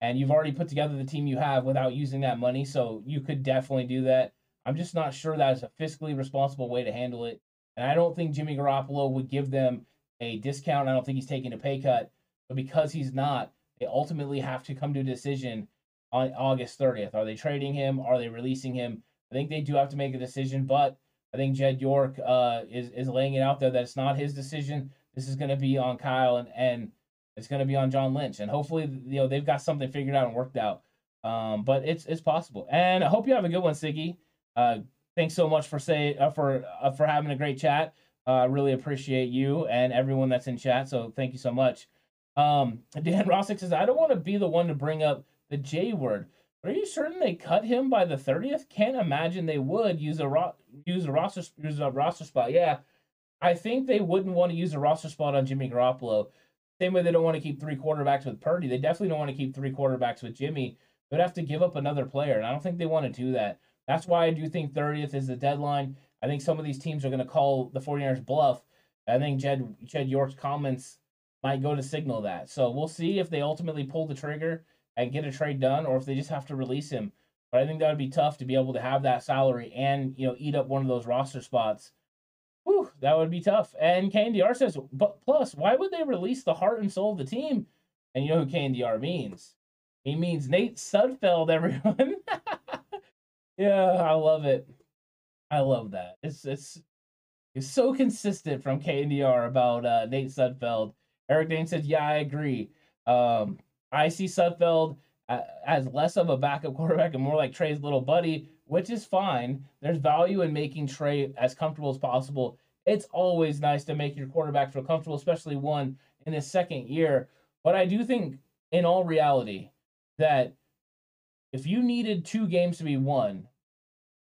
and you've already put together the team you have without using that money. So you could definitely do that. I'm just not sure that is a fiscally responsible way to handle it. And I don't think Jimmy Garoppolo would give them a discount. I don't think he's taking a pay cut. But because he's not, they ultimately have to come to a decision on August 30th. Are they trading him? Are they releasing him? I think they do have to make a decision, but I think Jed York uh, is is laying it out there that it's not his decision. This is going to be on Kyle and and it's going to be on John Lynch, and hopefully, you know, they've got something figured out and worked out. Um, but it's it's possible. And I hope you have a good one, Siggy. Uh, thanks so much for say uh, for uh, for having a great chat. Uh, I uh, really appreciate you and everyone that's in chat. So thank you so much. Um, *laughs* Dan Rossick says, I don't want to be the one to bring up the J word, but are you certain they cut him by the 30th? Can't imagine they would use a ro- use a roster use a roster spot. Yeah, I think they wouldn't want to use a roster spot on Jimmy Garoppolo. Same way they don't want to keep three quarterbacks with Purdy. They definitely don't want to keep three quarterbacks with Jimmy. They'd have to give up another player, and I don't think they want to do that. That's why I do think 30th is the deadline. I think some of these teams are going to call the 49ers bluff. I think Jed, Jed York's comments might go to signal that. So we'll see if they ultimately pull the trigger and get a trade done or if they just have to release him. But I think that would be tough to be able to have that salary and, you know, eat up one of those roster spots Whew, that would be tough. And KNDR says, but plus, why would they release the heart and soul of the team? And you know who KNDR means? He means Nate Sudfeld, *laughs* everyone. *laughs* yeah, I love it. I love that. It's it's it's so consistent from KNDR about uh, Nate Sudfeld. Eric Dane said, "Yeah, I agree. Um, I see Sudfeld as less of a backup *laughs* quarterback and more like Trey's little buddy, which is fine. There's value in making Trey as comfortable as possible. It's always nice to make your quarterback feel comfortable, especially one in his second year. But I do think, in all reality, that if you needed two games to be won,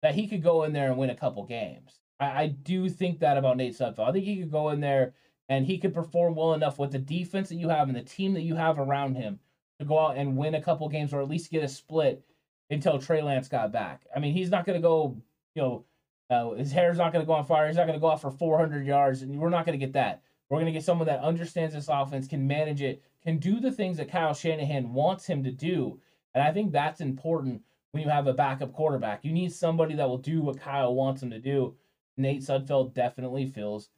that he could go in there and win a couple games. I, I do think that about Nate Sudfeld. I think he could go in there and he could perform well enough with the defense that you have and the team that you have around him to go out and win a couple games or at least get a split until Trey Lance got back. I mean, he's not going to go, you know, uh, his hair's not going to go on fire. He's not going to go off for 400 yards, and we're not going to get that. We're going to get someone that understands this offense, can manage it, can do the things that Kyle Shanahan wants him to do. And I think that's important when you have a backup quarterback. You need somebody that will do what Kyle wants him to do. Nate Sudfeld definitely fills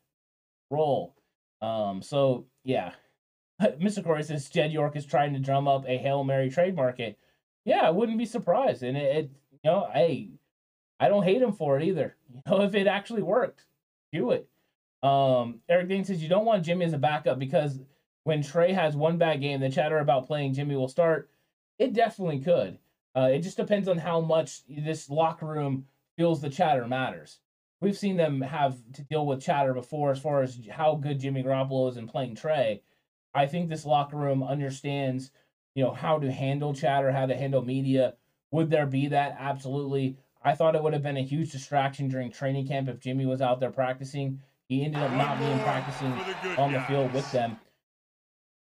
role. Um, so yeah, *laughs* Mr. Corey says Jed York is trying to drum up a Hail Mary trade market. Yeah, I wouldn't be surprised. And it, it you know, hey, I don't hate him for it either. *laughs* You know, if it actually worked, do it. Um, Eric Dane says you don't want Jimmy as a backup because when Trey has one bad game, the chatter about playing Jimmy will start. It definitely could. Uh, it just depends on how much this locker room feels the chatter matters. We've seen them have to deal with chatter before as far as how good Jimmy Garoppolo is in playing Trey. I think this locker room understands, you know, how to handle chatter, how to handle media. Would there be that? Absolutely. I thought it would have been a huge distraction during training camp if Jimmy was out there practicing. He ended up not being practicing on the field with them.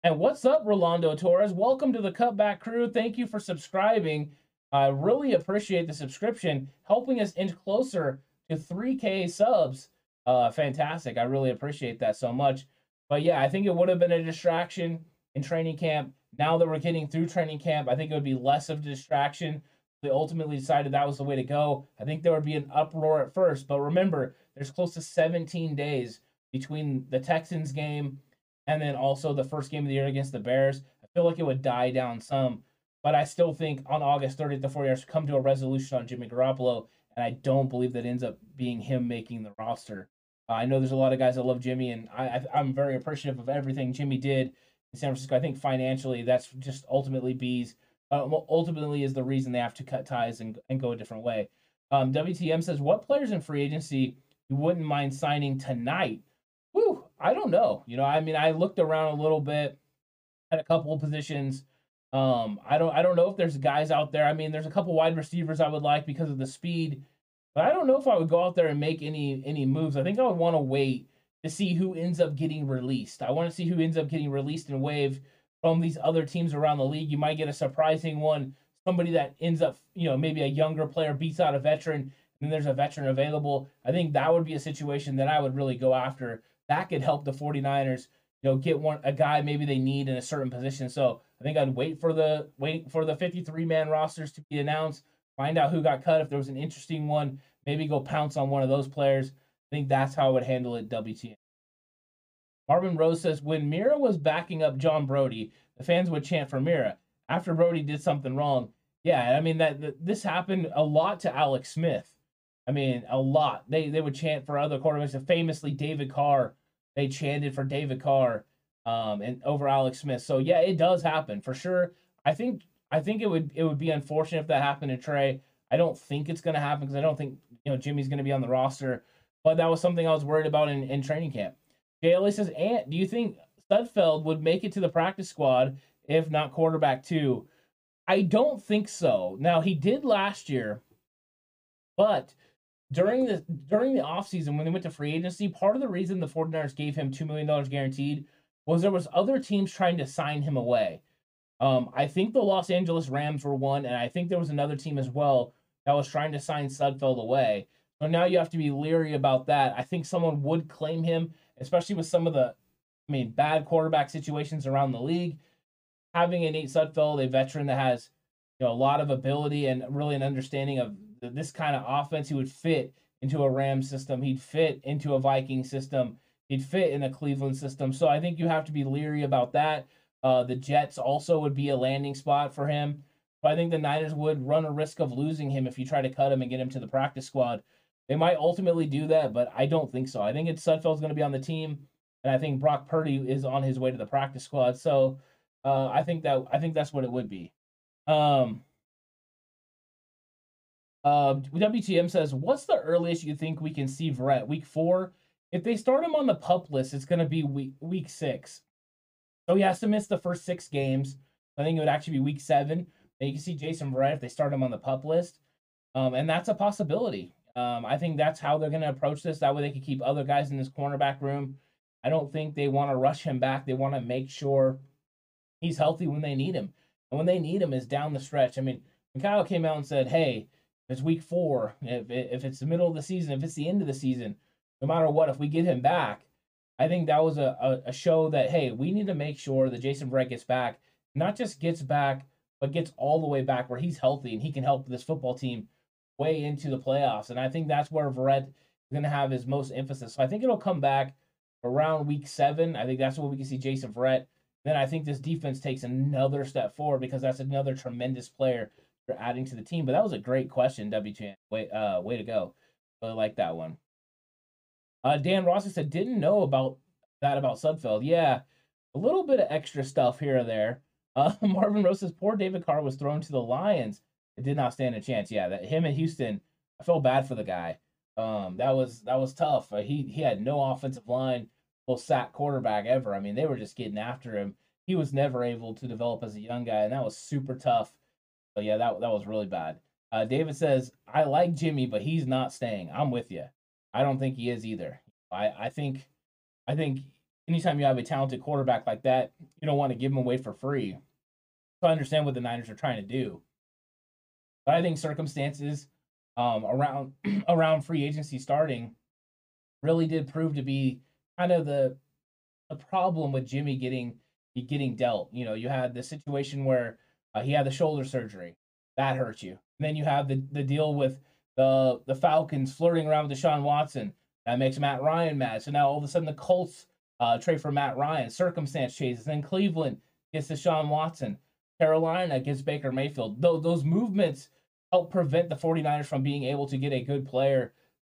And what's up, Rolando Torres? Welcome to the Cutback Crew. Thank you for subscribing. I really appreciate the subscription, helping us inch closer to 3K subs. Uh, fantastic. I really appreciate that so much. But yeah, I think it would have been a distraction in training camp. Now that we're getting through training camp, I think it would be less of a distraction. They ultimately decided that was the way to go. I think there would be an uproar at first, but remember, there's close to 17 days between the Texans game and then also the first game of the year against the Bears. I feel like it would die down some, but I still think on August 30th, the 49ers come to a resolution on Jimmy Garoppolo, and I don't believe that ends up being him making the roster. Uh, I know there's a lot of guys that love Jimmy, and I, am very appreciative of everything Jimmy did in San Francisco. I think financially, that's just ultimately B's. Uh, ultimately, is the reason they have to cut ties and, and go a different way. Um, WTM says, "What players in free agency you wouldn't mind signing tonight?" I don't know. You know, I mean, I looked around a little bit at a couple of positions. Um, I don't, I don't know if there's guys out there. I mean, there's a couple wide receivers I would like because of the speed but I don't know if I would go out there and make any any moves. I think I would want to wait to see who ends up getting released. I want to see who ends up getting released and waived from these other teams around the league. You might get a surprising one, somebody that ends up, you know, maybe a younger player beats out a veteran, and there's a veteran available. I think that would be a situation that I would really go after. That could help the 49ers, you know, get one a guy maybe they need in a certain position. So I think I'd wait for the wait for the 53 man rosters to be announced find out who got cut. If there was an interesting one, maybe go pounce on one of those players. I think that's how I would handle it. WTN. Marvin Rose says when Mira was backing up John Brodie, the fans would chant for Mira. After Brodie did something wrong, yeah, I mean that, that this happened a lot to Alex Smith. I mean, a lot. They they would chant for other quarterbacks. Famously, David Carr. They chanted for David Carr um, and over Alex Smith. So yeah, it does happen for sure. I think I think it would it would be unfortunate if that happened to Trey. I don't think it's going to happen because I don't think you know Jimmy's going to be on the roster. But that was something I was worried about in, in training camp. JLA says, "Ant, do you think Sudfeld would make it to the practice squad if not quarterback two? I don't think so. Now he did last year, but during the during the offseason when they went to free agency, part of the reason the 49ers gave him $2 million guaranteed was there was other teams trying to sign him away. Um, I think the Los Angeles Rams were one, and I think there was another team as well that was trying to sign Sudfeld away. So now you have to be leery about that. I think someone would claim him, especially with some of the, I mean, bad quarterback situations around the league. Having a Nate Sudfeld, a veteran that has, you know, a lot of ability and really an understanding of this kind of offense, he would fit into a Rams system. He'd fit into a Viking system. He'd fit in a Cleveland system. So I think you have to be leery about that. Uh, the Jets also would be a landing spot for him. But I think the Niners would run a risk of losing him if you try to cut him and get him to the practice squad. They might ultimately do that, but I don't think so. I think it's Sudfeld's going to be on the team. and I think Brock Purdy is on his way to the practice squad. So uh, I think that I think that's what it would be. Um, uh, WTM says, "What's the earliest you think we can see Verrett? Week four? If they start him on the pup list, it's going to be week week six. So he has to miss the first six games. I think it would actually be week seven. And you can see Jason Verrett if they start him on the pup list, um, and that's a possibility. Um, I think that's how they're going to approach this. That way, they can keep other guys in this cornerback room. I don't think they want to rush him back. They want to make sure he's healthy when they need him, and when they need him is down the stretch. I mean, when Kyle came out and said, "Hey." It's week four, if if it's the middle of the season, if it's the end of the season, no matter what, if we get him back, I think that was a, a, a show that hey, we need to make sure that Jason Verrett gets back, not just gets back, but gets all the way back where he's healthy and he can help this football team way into the playoffs. And I think that's where Verrett is going to have his most emphasis. So I think it'll come back around week seven. I think that's where we can see Jason Verrett. Then I think this defense takes another step forward because that's another tremendous player adding to the team. But that was a great question, WTN. Way, uh, way to go. Really like that one. Uh, Dan Rossi said, didn't know about that about Sudfeld. Yeah, a little bit of extra stuff here or there. *laughs* Uh, Marvin Rose says, poor David Carr was thrown to the Lions. It did not stand a chance. Yeah, that him and Houston, I felt bad for the guy. Um, that was that was tough. Uh, he he had no offensive line, most sack quarterback ever. I mean, they were just getting after him. He was never able to develop as a young guy, and that was super tough. But yeah, that that was really bad. Uh, David says, I like Jimmy, but he's not staying. I'm with you. I don't think he is either. I, I think I think anytime you have a talented quarterback like that, you don't want to give him away for free. So I understand what the Niners are trying to do. But I think circumstances um, around *clears throat* around free agency starting really did prove to be kind of the the problem with Jimmy getting getting dealt. You know, you had the situation where uh, he had the shoulder surgery that hurt you. And then you have the the deal with the the Falcons flirting around with Deshaun Watson. That makes Matt Ryan mad. So now all of a sudden the Colts uh, trade for Matt Ryan. Circumstance changes. Then Cleveland gets Deshaun Watson. Carolina gets Baker Mayfield. Those movements help prevent the 49ers from being able to get a good player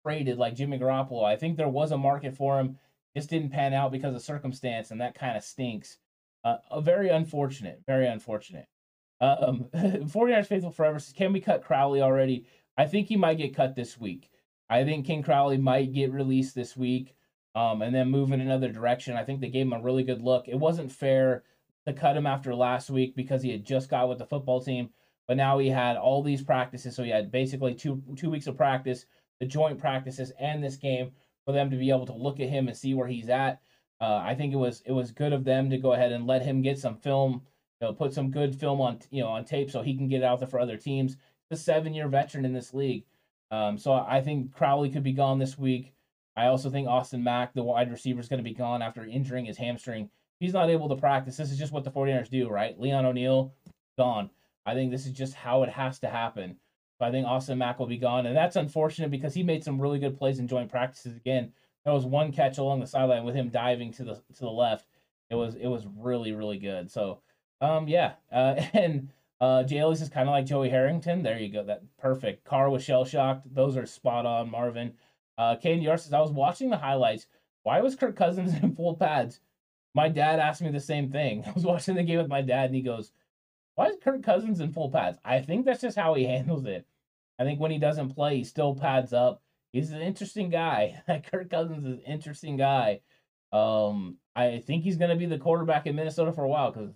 traded like Jimmy Garoppolo. I think there was a market for him. Just didn't pan out because of circumstance, and that kind of stinks. Uh, very unfortunate. Very unfortunate. Um, *laughs* 49ers Faithful Forever says, Can we cut Crowley already? I think he might get cut this week. I think King Crowley might get released this week um, and then move in another direction. I think they gave him a really good look. It wasn't fair to cut him after last week because he had just got with the football team, but now he had all these practices. So he had basically two two weeks of practice, the joint practices, and this game for them to be able to look at him and see where he's at. Uh, I think it was it was good of them to go ahead and let him get some film know, put some good film on you know on tape so he can get out there for other teams. The seven year veteran in this league. Um, so I think Crowley could be gone this week. I also think Austin Mack, the wide receiver, is going to be gone after injuring his hamstring. He's not able to practice. This is just what the 49ers do, right? Leon O'Neal, gone. I think this is just how it has to happen. But I think Austin Mack will be gone. And that's unfortunate because he made some really good plays in joint practices again. There was one catch along the sideline with him diving to the to the left. It was it was really, really good. So um, yeah. Uh, *laughs* and uh, Jay Ellis is kind of like Joey Harrington. There you go. That perfect. Carr was shell shocked. Those are spot on, Marvin. Uh, Candy says, I was watching the highlights. Why was Kirk Cousins *laughs* in full pads? My dad asked me the same thing. *laughs* I was watching the game with my dad, and he goes, Why is Kirk Cousins in full pads? I think that's just how he handles it. I think when he doesn't play, he still pads up. He's an interesting guy. Kirk Cousins is an interesting guy. Um, I think he's going to be the quarterback in Minnesota for a while because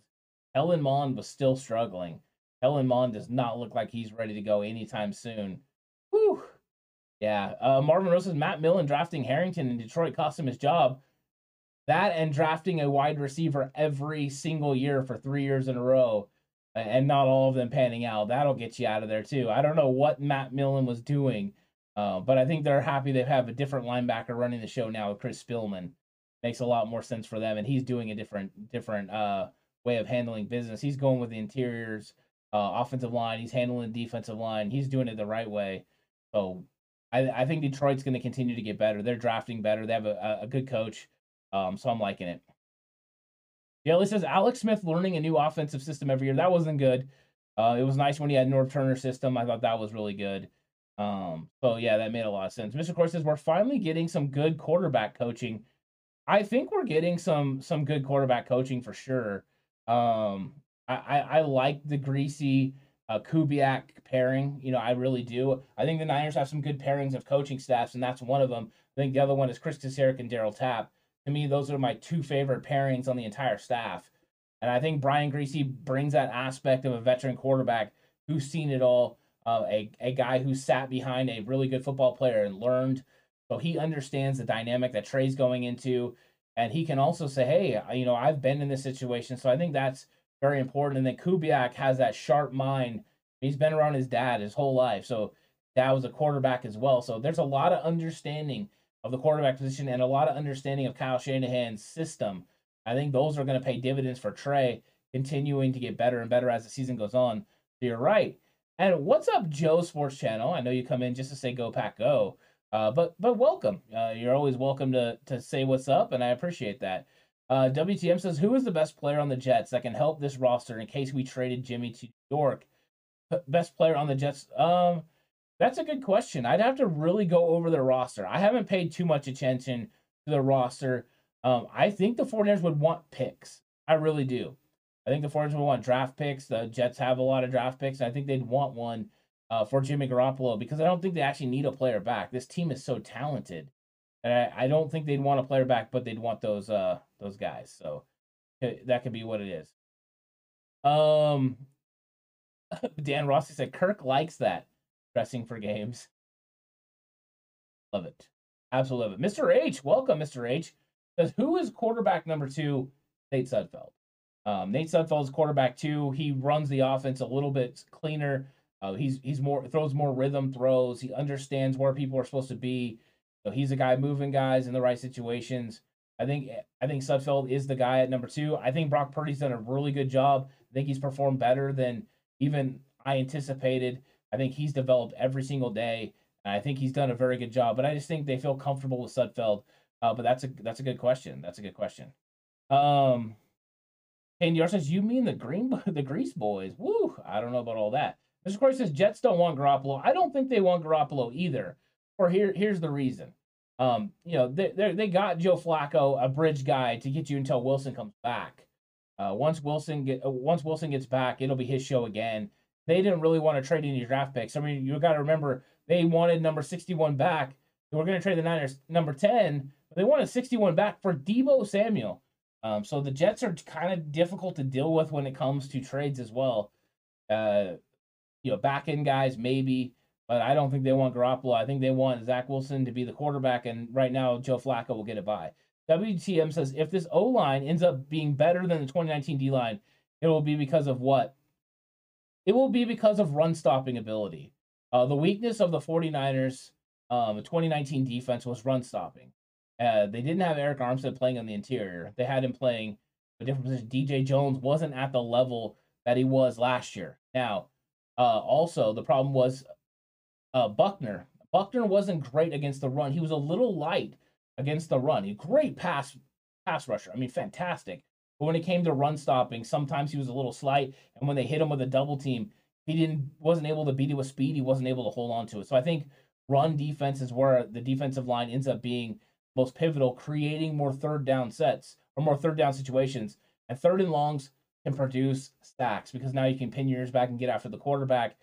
Kellen Mond was still struggling. Kellen Mond does not look like he's ready to go anytime soon. Whew. Yeah. Uh, Marvin Rose says Matt Millen drafting Harrington in Detroit cost him his job. That and drafting a wide receiver every single year for three years in a row and not all of them panning out. That'll get you out of there too. I don't know what Matt Millen was doing, uh, but I think they're happy they have a different linebacker running the show now Chris Spielman. Makes a lot more sense for them, and he's doing a different different uh, way of handling business. He's going with the interiors, uh, offensive line. He's handling the defensive line. He's doing it the right way. So I, I think Detroit's going to continue to get better. They're drafting better. They have a, a good coach. Um, so I'm liking it. Yeah, says Alex Smith learning a new offensive system every year. That wasn't good. Uh, it was nice when he had Norv Turner system. I thought that was really good. Um, so yeah, that made a lot of sense. Mr. Course says we're finally getting some good quarterback coaching I think we're getting some some good quarterback coaching for sure. Um, I, I, I like the Griese uh, Kubiak pairing. You know, I really do. I think the Niners have some good pairings of coaching staffs, and that's one of them. I think the other one is Chris Kocurek and Daryl Tapp. To me, those are my two favorite pairings on the entire staff. And I think Brian Griese brings that aspect of a veteran quarterback who's seen it all, uh, a, a guy who sat behind a really good football player and learned. So he understands the dynamic that Trey's going into. And he can also say, hey, you know, I've been in this situation. So I think that's very important. And then Kubiak has that sharp mind. He's been around his dad his whole life. So dad was a quarterback as well. So there's a lot of understanding of the quarterback position and a lot of understanding of Kyle Shanahan's system. I think those are going to pay dividends for Trey, continuing to get better and better as the season goes on. So you're right. And what's up, Joe Sports Channel? I know you come in just to say "Go Pack Go," uh, but but welcome. Uh, you're always welcome to to say what's up, and I appreciate that. Uh, WTM says, "Who is the best player on the Jets that can help this roster in case we traded Jimmy to York?" Best player on the Jets. Um, that's a good question. I'd have to really go over the roster. I haven't paid too much attention to the roster. Um, I think the 49ers would want picks. I really do. I think the 49ers would want draft picks. The Jets have a lot of draft picks. I think they'd want one uh, for Jimmy Garoppolo because I don't think they actually need a player back. This team is so talented. And I, I don't think they'd want a player back, but they'd want those uh those guys. So that could be what it is. Um *laughs* Dan Rossi said Kirk likes that dressing for games. Love it. Absolutely love it. Mr. H, welcome, Mr. H. Says who is quarterback number two? Nate Sudfeld. Um, Nate Sudfeld is quarterback two. He runs the offense a little bit cleaner. Uh, he's he's more throws more rhythm throws. He understands where people are supposed to be. So he's a guy moving guys in the right situations. I think I think Sudfeld is the guy at number two. I think Brock Purdy's done a really good job. I think he's performed better than even I anticipated. I think he's developed every single day. And I think he's done a very good job. But I just think they feel comfortable with Sudfeld. Uh, but that's a that's a good question. That's a good question. Um, and yours says you mean the green *laughs* the Grease boys? Woo! I don't know about all that. Mr. Corey says Jets don't want Garoppolo. I don't think they want Garoppolo either. Or here here's the reason. Um, you know they they got Joe Flacco, a bridge guy, to get you until Wilson comes back. Uh, once Wilson get uh, once Wilson gets back, it'll be his show again. They didn't really want to trade any draft picks. I mean, you got to remember they wanted number sixty one back. They were going to trade the Niners number ten, but they wanted 61 back for Deebo Samuel. Um, so the Jets are kind of difficult to deal with when it comes to trades as well. Uh, you know, back end guys maybe, but I don't think they want Garoppolo. I think they want Zach Wilson to be the quarterback, and right now Joe Flacco will get it by. WTM says if this O line ends up being better than the 2019 D line, it will be because of what? It will be because of run stopping ability. Uh, the weakness of the 49ers, um, the 2019 defense was run stopping. Uh, they didn't have Arik Armstead playing on the interior. They had him playing a different position. DJ Jones wasn't at the level that he was last year. Now, uh, also the problem was uh, Buckner. Buckner wasn't great against the run. He was a little light against the run. He great pass pass rusher. I mean, fantastic. But when it came to run stopping, sometimes he was a little slight. And when they hit him with a double team, he didn't wasn't able to beat it with speed. He wasn't able to hold on to it. So I think run defense is where the defensive line ends up being most pivotal, creating more third down sets or more third down situations. And third and longs can produce stacks because now you can pin yours back and get after the quarterback.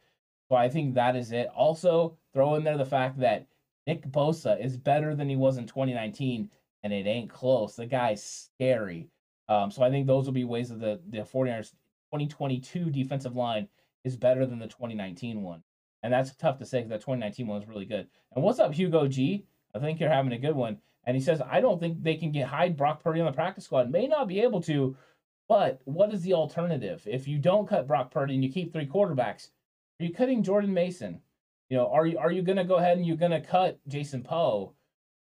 So I think that is it. Also, throw in there the fact that Nick Bosa is better than he was in 2019, and it ain't close. The guy's scary. Um, so I think those will be ways that the, the 49ers 2022 defensive line is better than the 2019 one. And that's tough to say because that 2019 one was really good. And what's up, Hugo G? I think you're having a good one. And he says, I don't think they can get hide Brock Purdy on the practice squad. May not be able to, but what is the alternative? If you don't cut Brock Purdy and you keep three quarterbacks, are you cutting Jordan Mason? You know, are you are you gonna go ahead and you're gonna cut Jason Poe?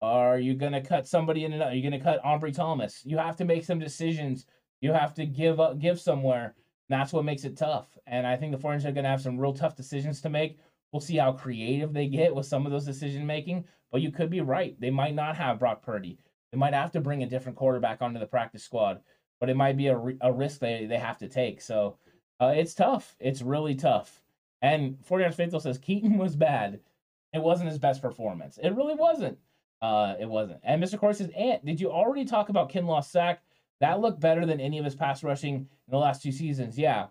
Are you gonna cut somebody in another? Are you gonna cut Ambry Thomas? You have to make some decisions. You have to give up give somewhere. that's what makes it tough. And I think the 49ers are gonna have some real tough decisions to make. We'll see how creative they get with some of those decision making. But you could be right. They might not have Brock Purdy. They might have to bring a different quarterback onto the practice squad. But it might be a, a risk they, they have to take. So uh, it's tough. It's really tough. And 49ers Faithful says Keaton was bad. It wasn't his best performance. It really wasn't. Uh, it wasn't. And Mr. Corey says, Ant, did you already talk about Kinlaw's sack? That looked better than any of his pass rushing in the last two seasons. Yeah,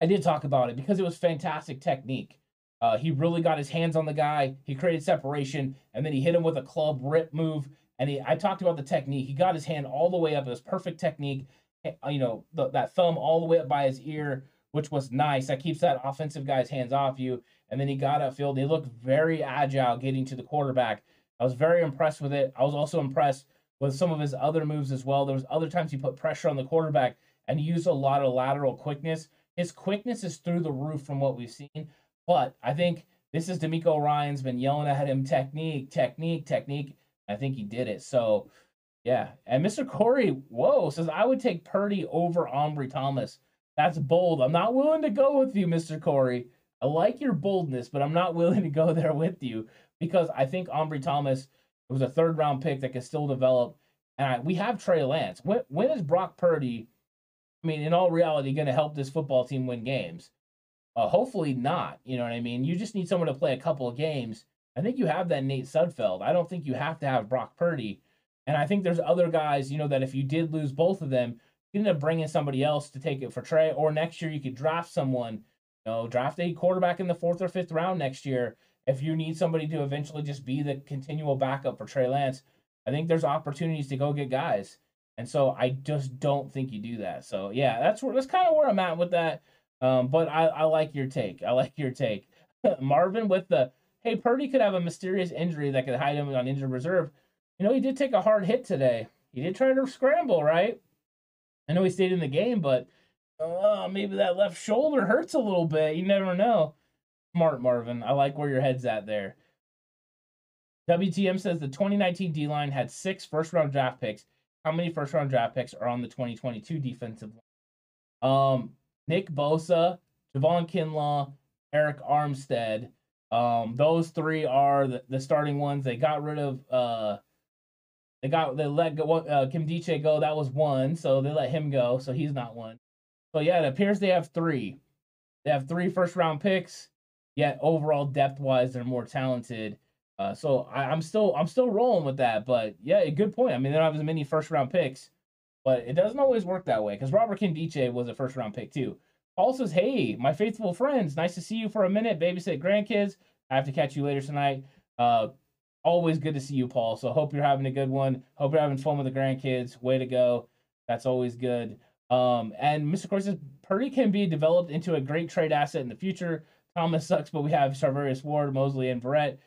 I did talk about it because it was fantastic technique. Uh, he really got his hands on the guy. He created separation, and then he hit him with a club rip move. And he, I talked about the technique. He got his hand all the way up. It was perfect technique. Eh, you know, the, that thumb all the way up by his ear, which was nice. That keeps that offensive guy's hands off you. And then he got upfield. He looked very agile getting to the quarterback. I was very impressed with it. I was also impressed with some of his other moves as well. There was other times he put pressure on the quarterback and used a lot of lateral quickness. His quickness is through the roof from what we've seen. But I think this is DeMeco Ryans been yelling at him technique, technique, technique. I think he did it. So yeah. And Mr. Corey, whoa, says I would take Purdy over Ambry Thomas. That's bold. I'm not willing to go with you, Mr. Corey. I like your boldness, but I'm not *laughs* willing to go there with you because I think Ambry Thomas was a third round pick that can still develop. And I, we have Trey Lance. When, when is Brock Purdy, I mean, in all reality, going to help this football team win games? Uh, hopefully not. You know what I mean? You just need someone to play a couple of games. I think you have that Nate Sudfeld. I don't think you have to have Brock Purdy. And I think there's other guys, you know, that if you did lose both of them, you end up bringing somebody else to take it for Trey. Or next year you could draft someone, you know, draft a quarterback in the fourth or fifth round next year. If you need somebody to eventually just be the continual backup for Trey Lance, I think there's opportunities to go get guys. And so I just don't think you do that. So yeah, that's where that's kind of where I'm at with that. Um, but I, I like your take. I like your take. *laughs* Marvin with the hey, Purdy could have a mysterious injury that could hide him on injured reserve. You know, he did take a hard hit today. He did try to scramble, right? I know he stayed in the game, but uh, maybe that left shoulder hurts a little bit. You never know. Smart, Marvin. I like where your head's at there. WTM says the 2019 D line had six first round draft picks. How many first round draft picks are on the 2022 defensive line? Um, Nick Bosa, Javon Kinlaw, Arik Armstead. Um, those three are the, the starting ones. They got rid of uh they got they let go uh, Nkemdiche go. That was one, so they let him go, so he's not one. So yeah, it appears they have three. They have three first round picks. Yet overall depth wise, they're more talented. Uh, so I, am still I'm still rolling with that. But yeah, a good point. I mean, they don't have as many first round picks, but it doesn't always work that way because Robert Nkemdiche was a first round pick too. Paul says, "Hey, my faithful friends, nice to see you for a minute. Babysit grandkids. I have to catch you later tonight. Uh, always good to see you, Paul. So hope you're having a good one. Hope you're having fun with the grandkids. Way to go. That's always good. Um, and Mr. Corey says Purdy can be developed into a great trade asset in the future. Thomas sucks, but we have Charvarius Ward, Moseley, and Verrett.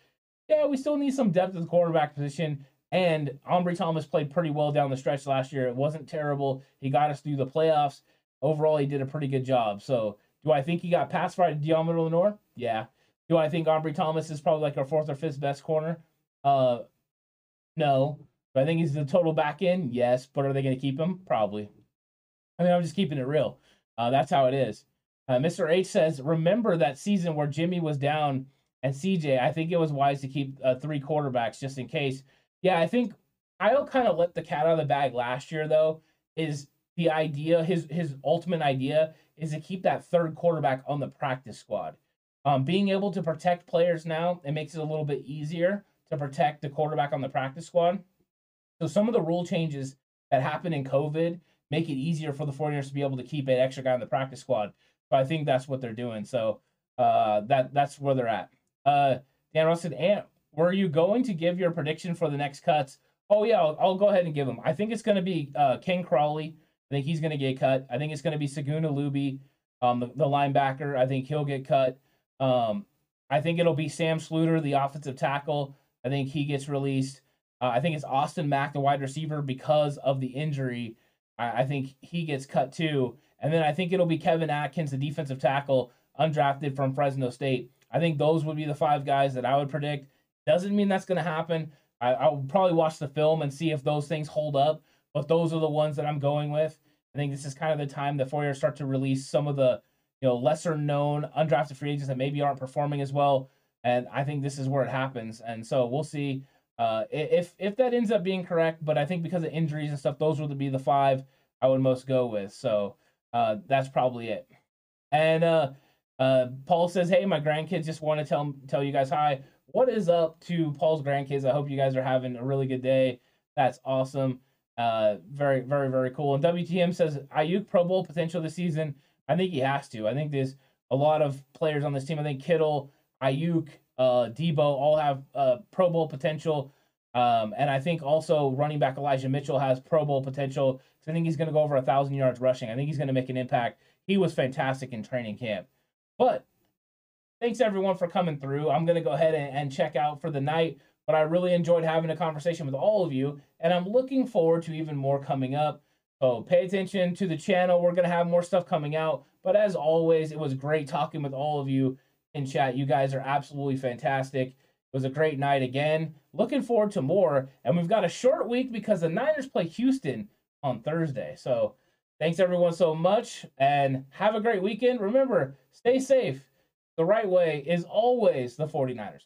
Yeah, we still need some depth at the quarterback position. And Ambry Thomas played pretty well down the stretch last year. It wasn't terrible. He got us through the playoffs. Overall, he did a pretty good job. So, do I think he got passed by Deommodore Lenoir? Yeah. Do I think Ambry Thomas is probably like our fourth or fifth best corner? Uh, no. Do I think he's the total back end? Yes. But are they going to keep him? Probably. I mean, I'm just keeping it real. Uh, that's how it is. Uh, Mr. H says, remember that season where Jimmy was down and CJ. I think it was wise to keep uh, three quarterbacks just in case. Yeah, I think Kyle kind of let the cat out of the bag last year, though. Is the idea his his ultimate idea is to keep that third quarterback on the practice squad. Um, being able to protect players now, it makes it a little bit easier to protect the quarterback on the practice squad. So some of the rule changes that happened in COVID make it easier for the 49ers to be able to keep an extra guy on the practice squad. So I think that's what they're doing. So uh, that that's where they're at. Uh, Dan Ross said, Ant, were you going to give your prediction for the next cuts? Oh yeah, I'll, I'll go ahead and give them. I think it's going to be uh, Ken Crawley. I think he's going to get cut. I think it's going to be Segun Olubi, um, the, the linebacker. I think he'll get cut. Um, I think it'll be Sam Schlueter, the offensive tackle. I think he gets released. Uh, I think it's Austin Mack, the wide receiver, because of the injury. I, I, think he gets cut too. And then I think it'll be Kevin Atkins, the defensive tackle, undrafted from Fresno State. I think those would be the five guys that I would predict. Doesn't mean that's going to happen. I, I'll probably watch the film and see if those things hold up, but those are the ones that I'm going with. I think this is kind of the time the Foyer start to release some of the you know lesser known undrafted free agents that maybe aren't performing as well. And I think this is where it happens. And so we'll see uh, if if that ends up being correct. But I think because of injuries and stuff, those would be the five I would most go with. So uh, that's probably it. And uh, uh, Paul says, "Hey, my grandkids just want to tell tell you guys hi. what is up to Paul's grandkids? I hope you guys are having a really good day. That's awesome. Uh, very, very, very cool. And WTM says Aiyuk Pro Bowl potential this season. I think he has to. I think there's a lot of players on this team. I think Kittle, Aiyuk, uh, Deebo all have uh, Pro Bowl potential. Um, and I think also running back Elijah Mitchell has Pro Bowl potential. So I think he's going to go over a thousand yards rushing. I think he's going to make an impact. He was fantastic in training camp. But thanks everyone for coming through. I'm going to go ahead and, and check out for the night. But I really enjoyed having a conversation with all of you, and I'm looking forward to even more coming up. So pay attention to the channel. We're going to have more stuff coming out. But as always, it was great talking with all of you in chat. You guys are absolutely fantastic. It was a great night again. Looking forward to more. And we've got a short week because the Niners play Houston on Thursday. So thanks everyone so much and have a great weekend. Remember, stay safe. The right way is always the 49ers.